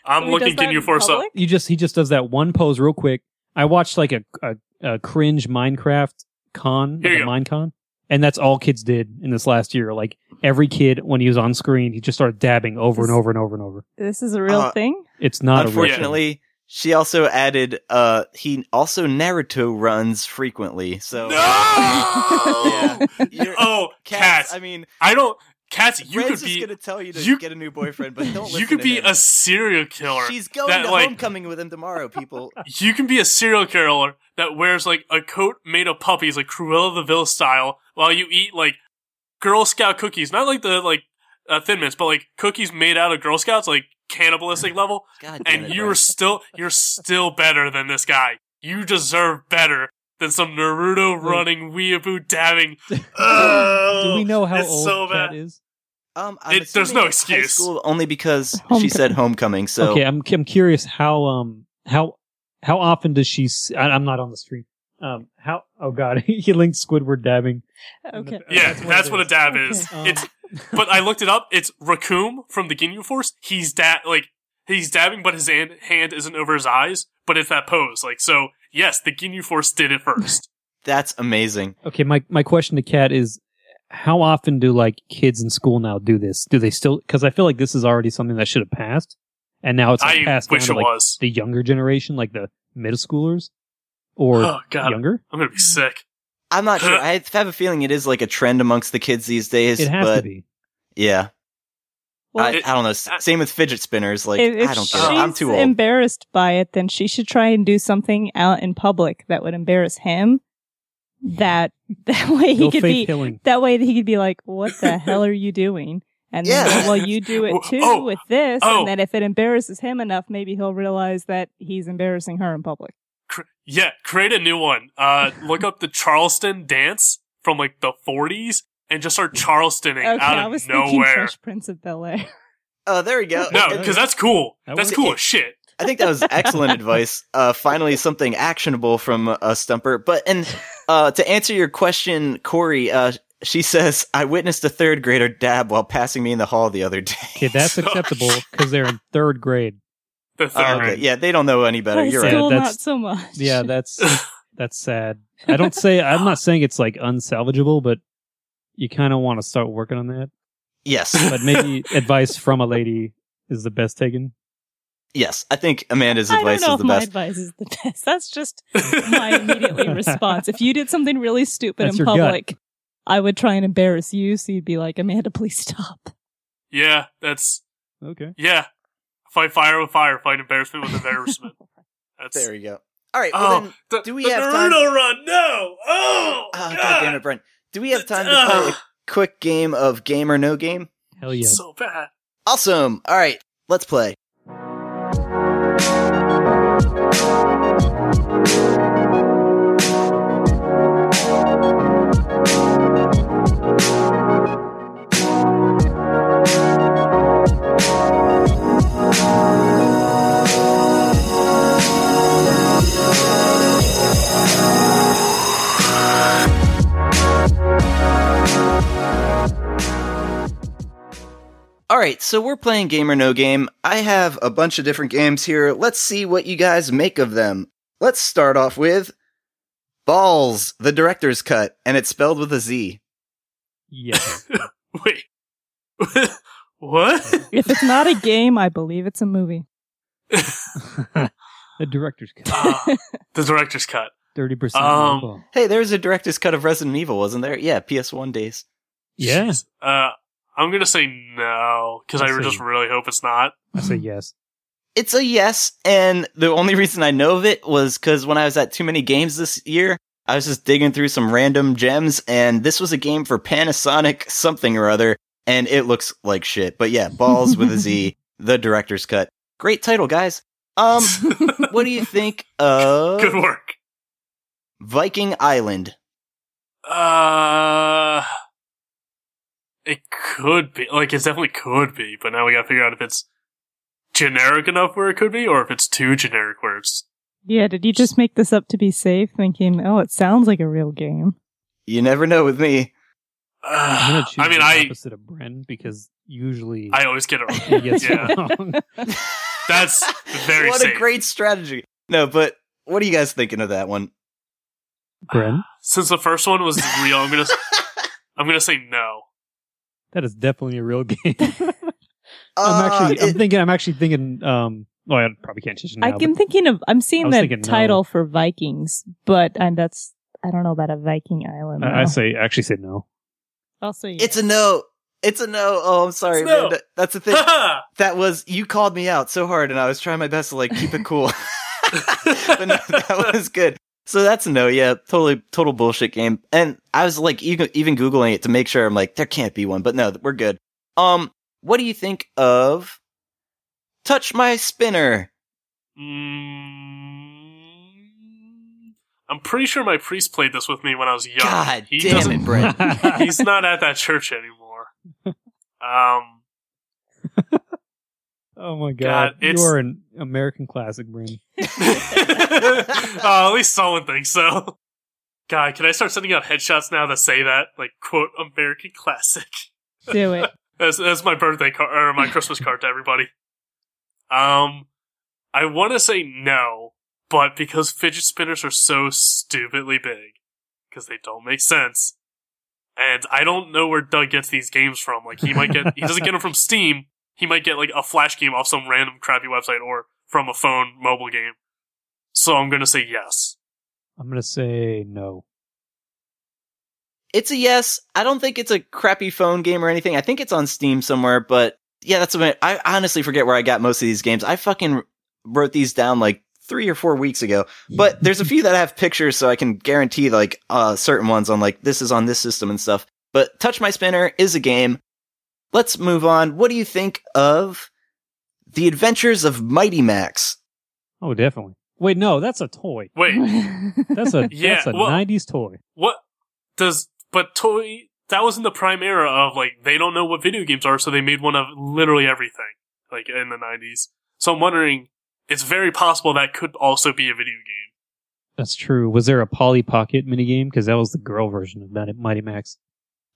I'm Who looking does that Ginyu in Force up. you just he just does that one pose real quick. I watched like a a, a cringe Minecraft con, like a go. Minecon, and that's all kids did in this last year. Like every kid when he was on screen, he just started dabbing over and over and over and over. This is a real Uh, thing. It's not a real thing. Unfortunately, she also added uh he also Naruto runs frequently. So No! Yeah. You're- Oh, Katz! I mean, I don't. Katz, you Red's could be. gonna tell you to you- get a new boyfriend, but don't You could to be him. a serial killer. She's going that, to like- homecoming with him tomorrow, people. You can be a serial killer that wears like a coat made of puppies, like Cruella de Vil style, while you eat like Girl Scout cookies. Not like the like uh, Thin Mints, but like cookies made out of Girl Scouts, like cannibalistic level. God And it, you're Brad. still you're still better than this guy. You deserve better than some Naruto Wait. running weeaboo dabbing. Do we know how it's old so Cat bad. is? Um, It- there's assuming no high excuse. School only because she said homecoming. So okay, I'm I'm curious how um how how often does she? s- I, am not on the stream. Um, how? Oh God, he linked Squidward dabbing. Okay. Yeah, That's that's, what it what, a is. dab Okay. is. Um, It's but I looked it up. It's Recoome from the Ginyu Force. He's dab like he's dabbing, but his hand, hand isn't over his eyes. But it's that pose. Like so, yes, the Ginyu Force did it first. that's amazing. Okay, my my question to Kat is, how often do like kids in school now do this? Do they still? Because I feel like this is already something that should have passed, and now it's like, I passed down wish to it like was. the younger generation, like the middle schoolers or Oh god, younger. I'm gonna be sick. I'm not sure. I have a feeling it is like a trend amongst the kids these days. It has but to be. yeah, Well, I, it- I don't know. Same with fidget spinners. Like if, if I don't get it. I'm too old. embarrassed by it, then she should try and do something out in public that would embarrass him. That that way he No could be healing. that way he could be like, "What the hell are you doing?" And then, Yeah. well, you do it too Oh, with this, oh. and then if it embarrasses him enough, maybe he'll realize that he's embarrassing her in public. Cr- yeah, create a new one. Uh, look up the Charleston dance from like the 40s and just start Charlestoning Okay, out I of was thinking nowhere. Fresh Prince of Bel Air. Oh, there we go. No, because that's cool. That That's cool as shit. I think that was excellent advice. Uh, finally, something actionable from a stumper. But and uh, to answer your question, Corey, uh, she says I witnessed a third grader dab while passing me in the hall the other day. Okay, that's acceptable because they're in third grade. The third Oh, okay. grade. Yeah, they don't know any better. High You're Yeah, right. that's- not so much. Yeah, that's that's sad. I don't say I'm not saying it's like unsalvageable, but you kind of want to start working on that. Yes, But maybe advice from a lady is the best taken. yes. I think Amanda's I advice don't know is if the my best. advice is the best. That's just my immediately response. If you did something really stupid That's in your gut. public, I would try and embarrass you. So you'd be like, Amanda, please stop. yeah, that's Okay. yeah. Fight fire with fire. Fight embarrassment with embarrassment. That's There you go. All right. Well, oh, then, the, do we the have time- run? No. Oh, oh, God. God damn it, Brent. Do we have time to play a quick game of game or no game? Hell yeah. So bad. Awesome. All right, let's play. All right, so we're playing Game or No Game. I have a bunch of different games here. Let's see what you guys make of them. Let's start off with Balls, the director's cut, and it's spelled with a Z. Yeah. Wait. what? If it's not a game, I believe it's a movie. the director's cut. Ah, the director's cut. Thirty percent. Um, Hey, there's a director's cut of Resident Evil, wasn't there? Yeah, PS1 days. Yeah. Jeez. Uh, I'm gonna say no because I I'll just really hope it's not. I say yes. It's a yes, and the only reason I know of it was because when I was at Too Many Games this year, I was just digging through some random gems, and this was a game for Panasonic something or other, and it looks like shit. But yeah, Balls with a Z, the director's cut. Great title, guys. Um, what do you think of Good work. Viking Island? Uh, it could be like it definitely could be, but now we gotta figure out if it's generic enough where it could be, or if it's too generic where it's. Yeah, did you just make this up to be safe, thinking, oh, it sounds like a real game? You never know with me. I'm gonna Uh, choose I mean, the I opposite of Bren because usually I always get it wrong. gets yeah, it wrong. that's very what safe. a great strategy. No, but what are you guys thinking of that one? Bren, Since the first one was real, I'm gonna I'm gonna say no. That is definitely a real game. I'm Uh, actually, I'm it- thinking, I'm actually thinking. Um, well, I probably can't change it now. I'm thinking of, I'm I seeing was the thinking no. title for Vikings, but and that's, I don't know about a Viking island. I, I though. say, actually, say no. also, yes. it's a no. It's a no. Oh, I'm sorry, It's no. Amanda. That's the thing. Haha! that was you called me out so hard, and I was trying my best to like keep it cool. but no, that was good. So that's a no. Yeah, totally, total bullshit game. And I was like, even even googling it to make sure. I'm like, there can't be one. But no, we're good. Um, what do you think of Touch My Spinner? Mm, I'm pretty sure my priest played this with me when I was young. God he damn doesn't, it, Brent. He's not at that church anymore. Um, oh my God, god, you're an American classic, Bren. oh, at least someone thinks so. God, can I start sending out headshots now that say that? Like, quote, American classic. do it. That's, that's my birthday card, or my Christmas card to everybody. Um, I want to say no, but because fidget spinners are so stupidly big, because they don't make sense, and I don't know where Doug gets these games from. Like he might get he doesn't get them from Steam. He might get like a flash game off some random crappy website or from a phone mobile game. So I'm gonna say yes. I'm gonna say no. It's a yes. I don't think it's a crappy phone game or anything. I think it's on Steam somewhere, but yeah, that's what I honestly forget where I got most of these games. I fucking wrote these down like three or four weeks ago, but there's a few that have pictures, so I can guarantee like uh, certain ones on like this is on this system and stuff. But Touch My Spinner is a game. Let's move on. What do you think of the Adventures of Mighty Max? Oh, definitely. Wait, no, that's a toy. Wait, That's a Yeah, that's a well- '90s toy. what does but toy that was in the prime era of like they don't know what video games are, so they made one of literally everything like in the nineties. So I'm wondering, it's very possible that could also be a video game. That's true. Was there a Polly Pocket minigame? Because that was the girl version of Mighty- Mighty Max.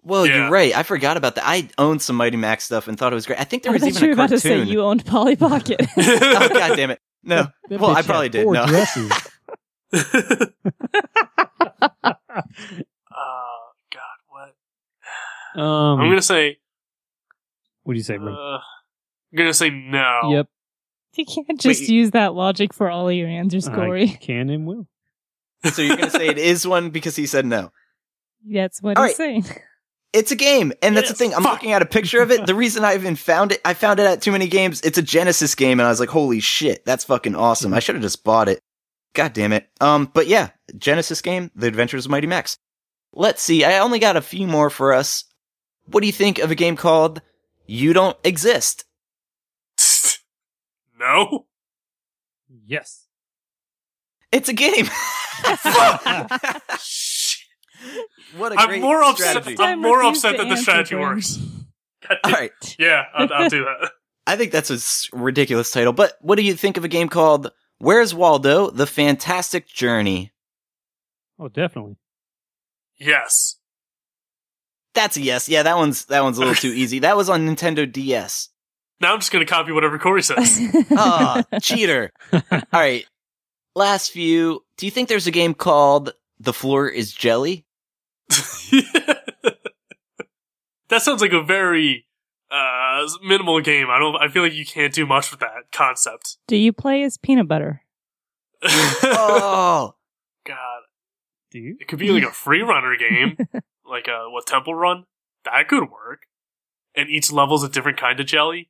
Well, Yeah. you're right. I forgot about that. I owned some Mighty Max stuff and thought it was great. I think there I was even you were a about to cartoon. say you owned Polly Pocket. oh god damn it! No. That Well, I probably did, no. dresses. Oh God, what? um, I'm gonna say. what do you say, Uh, bro? I'm gonna say no. Yep. you can't just Wait. use that logic for all of your answers, I can and will. So you're gonna say it is one because he said no. That's what All he's saying. It's a game, and that's Yes, the thing. I'm fuck. looking at a picture of it. The reason I even found it, I found it at too many games. It's a Genesis game, and I was like, "Holy shit, that's fucking awesome!" I should have just bought it. God damn it. Um, but yeah, Genesis game, The Adventures of Mighty Max. Let's see. I only got a few more for us. What do you think of a game called You Don't Exist? no. Yes. It's a game. Shit. what a I'm great more upset. I'm more upset that the strategy for him. works. God All damn- right. Yeah, I'll, I'll do that. I think that's a ridiculous title. But what do you think of a game called Where's Waldo? The Fantastic Journey? Oh, definitely. Yes. That's a yes. Yeah, that one's that one's a little too easy. That was on Nintendo DS. Now I'm just gonna copy whatever Corey says. Ah, cheater. All right. Last few. Do you think there's a game called The Floor is Jelly? that sounds like a very uh minimal game. I don't. I feel like you can't do much with that concept. Do you play as peanut butter? Oh, God, Do you? it could be like a free runner game, like a what Temple Run. That could work. And each level's a different kind of jelly.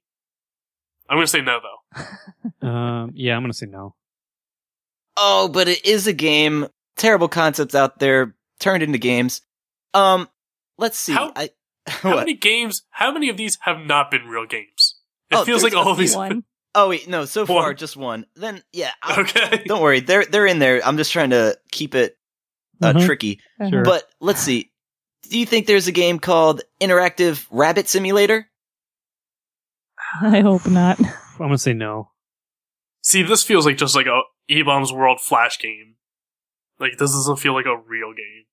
I'm gonna say no though. Um, yeah, I'm gonna say no. oh, but it is a game. Terrible concepts out there turned into games. Um, let's see. How- I, How many games? How many of these have not been real games? It Oh, feels like all of these. One. Oh wait, no. So far, One. just one. Then yeah. I'll- Okay. Don't worry, they're they're in there. I'm just trying to keep it uh, Mhm. tricky. Sure. But let's see. Do you think there's a game called Interactive Rabbit Simulator? I hope not. I'm gonna say no. See, this feels like just like a eBaum's World Flash game. Like this doesn't feel like a real game.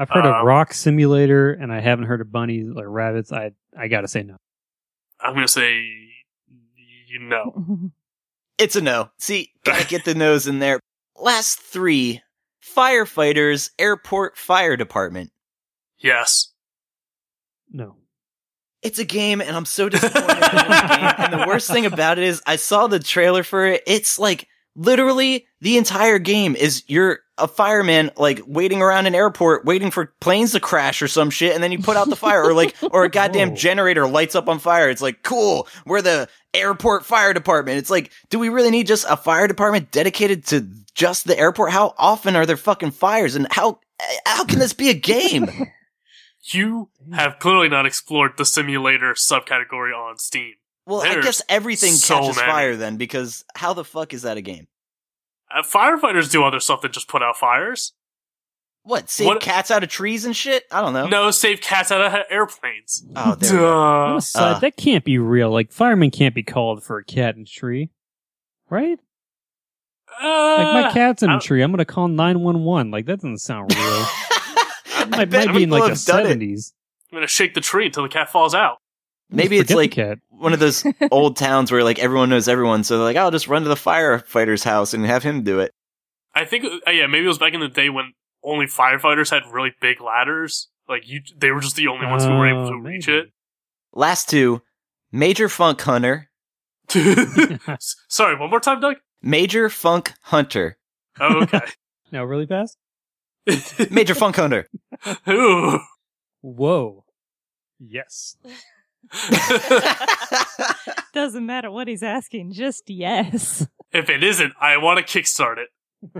I've heard Um, of Rock Simulator, and I haven't heard of bunnies or rabbits. I I gotta say no. I'm gonna say you know. It's a no. See, gotta get the nose in there. Last three: firefighters, airport fire department. Yes. No. It's a game, and I'm so disappointed in this game. And the worst thing about it is, I saw the trailer for it. It's like literally the entire game is you're a fireman, like waiting around an airport, waiting for planes to crash or some shit, and then you put out the fire, or like, or a goddamn Whoa. generator lights up on fire. It's like, cool, we're the airport fire department. It's like, do we really need just a fire department dedicated to just the airport? How often are there fucking fires, and how how can this be a game? You have clearly not explored the simulator subcategory on Steam. Well, I guess everything so catches many. fire then, because how the fuck is that a game? Uh, firefighters do other stuff than just put out fires. What, save What- cats out of trees and shit? I don't know. No, save cats out of airplanes. Oh, there we go. On Duh. a Uh. that can't be real. Like firemen can't be called for a cat in a tree, right? Like my Uh, cat's in I a don't- tree, I'm gonna call nine one one. Like that doesn't sound real. I might, bet might be in like the have done it. seventies. I'm gonna shake the tree until the cat falls out. Maybe it's like cat. one of those old towns where like everyone knows everyone, so they're like, I'll just run to the firefighter's house and have him do it. I think, uh, yeah, maybe it was back in the day when only firefighters had really big ladders. Like you, they were just the only ones who were able to Oh, reach it. Last two, Major Funk Hunter. Sorry, one more time, Doug. Major Funk Hunter, Oh, okay. Now, really fast? Major Funk Hunter. Ooh. Whoa. Yes. Doesn't matter what he's asking, just yes. if it isn't, I want to kickstart it.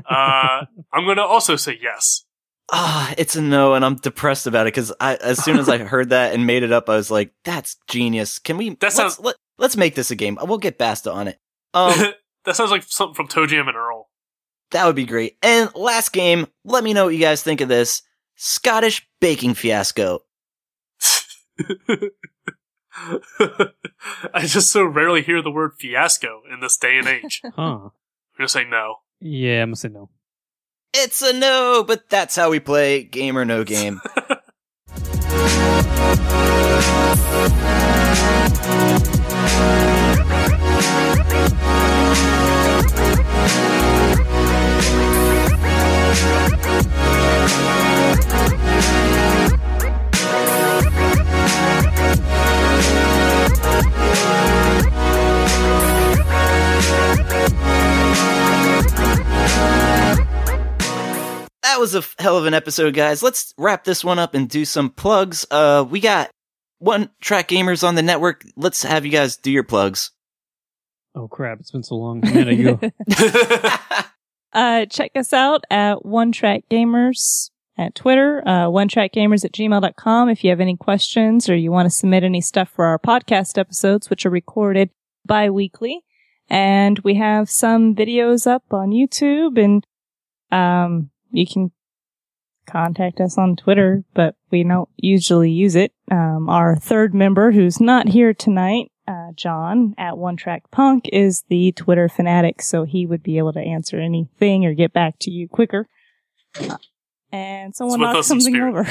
Uh, I'm gonna also say yes. Ah, it's a no, and I'm depressed about it because I, as soon as I heard that and made it up, I was like, "That's genius." Can we? That let's, sounds- let, let's make this a game. We'll get Basta on it. Um, that sounds like something from ToeJam and Earl. that would be great. And last game, let me know what you guys think of this Scottish baking fiasco. I just so rarely hear the word fiasco in this day and age. Huh. I'm gonna say no. Yeah, I'm gonna say no. It's a no, but that's how we play game or no game. that was a hell of an episode, guys. Let's wrap this one up and do some plugs. Uh, we got one track gamers on the network. Let's have you guys do your plugs. Oh crap! It's been so long. Amanda, you go. Uh, check us out at One Track Gamers at Twitter, uh, one track gamers at gmail.com. If you have any questions or you want to submit any stuff for our podcast episodes, which are recorded bi-weekly. And we have some videos up on YouTube and, um, you can contact us on Twitter, but we don't usually use it. Um, our third member who's not here tonight, uh, John at One Track Punk is the Twitter fanatic, so he would be able to answer anything or get back to you quicker. Uh, and someone with knocked something spirit. over.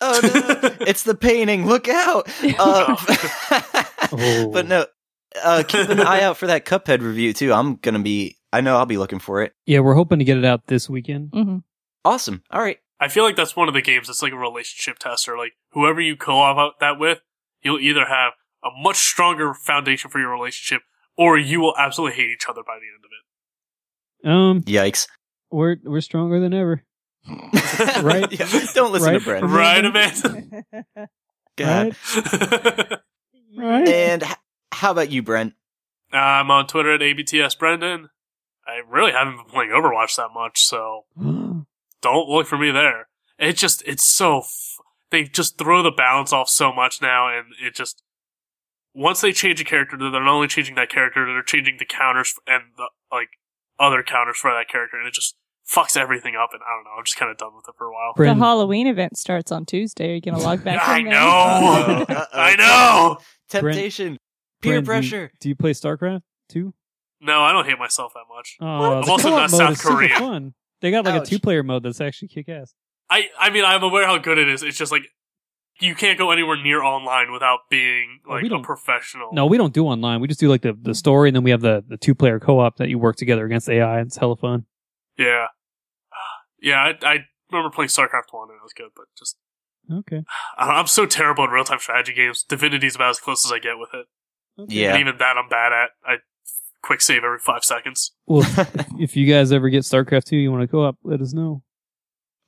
oh no, it's the painting. Look out. Uh, Oh. But no, uh, keep an eye out for that Cuphead review too. I'm gonna be. I know I'll be looking for it. Yeah, we're hoping to get it out this weekend. hmm Awesome. All right. I feel like that's one of the games that's like a relationship tester. Like whoever you co-op that with, you'll either have a much stronger foundation for your relationship, or you will absolutely hate each other by the end of it. Um, Yikes. we're we're stronger than ever. Right? Yeah, Don't listen Right? to Brent. Right, Amanda? God. Right? And h- how about you, Brent? I'm on Twitter at ABTS Brendan. I really haven't been playing Overwatch that much, so don't look for me there. It just, it's so, f- they just throw the balance off so much now, and it just, once they change a character, they're not only changing that character, they're changing the counters and the, like, other counters for that character, and it just fucks everything up, and I don't know, I'm just kind of done with it for a while. The Halloween event starts on Tuesday. Are you going to log back I in there? know! Uh-oh. I know! Temptation. Peer Brandon, pressure. Do you play StarCraft too? No, I don't hate myself that much. Oh, I'm also not mode South is super Korean. Fun. They got like Ouch. a two-player mode that's actually kick-ass. I I mean I'm aware how good it is. It's just like you can't go anywhere near online without being like we a professional. No, we don't do online. We just do like the, the story, and then we have the, the two-player co-op that you work together against AI. It's hella fun. Yeah. Yeah, I, I remember playing StarCraft 1 and it was good, but just Okay. I don't- I'm so terrible at real time strategy games. Divinity's about as close as I get with it. okay. Yeah. And even that I'm bad at. I quick save every five seconds. Well, if you guys ever get StarCraft 2, you want to co-op, let us know.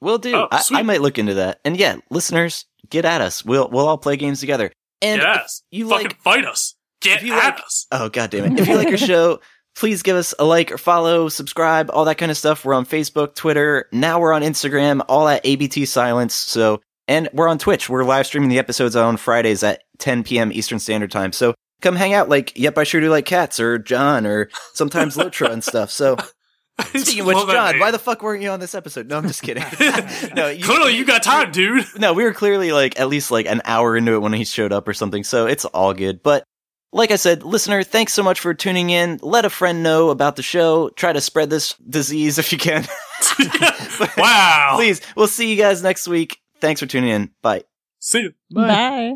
We'll do. Oh, I. I might look into that. And yeah, listeners, get at us. We'll we'll all play games together. And yes. you Fucking like fight us. Get you at like- us. Oh god damn it. If you like our show, please give us a like or follow, subscribe, all that kind of stuff. We're on Facebook, Twitter, now we're on Instagram, all at ABT Silence. So and we're on Twitch. We're live streaming the episodes on Fridays at 10 p.m. Eastern Standard Time. So come hang out like Yep, I Sure Do Like Cats or John or sometimes Lotra and stuff. So speaking of which, John, name. why the fuck weren't you on this episode? No, I'm just kidding. no, you, Clearly you got time, dude. no, we were clearly like at least like an hour into it when he showed up or something, so it's all good. But like I said, listener, thanks so much for tuning in. Let a friend know about the show. Try to spread this disease if you can. wow. Please, we'll see you guys next week. Thanks for tuning in. Bye. See you. Bye.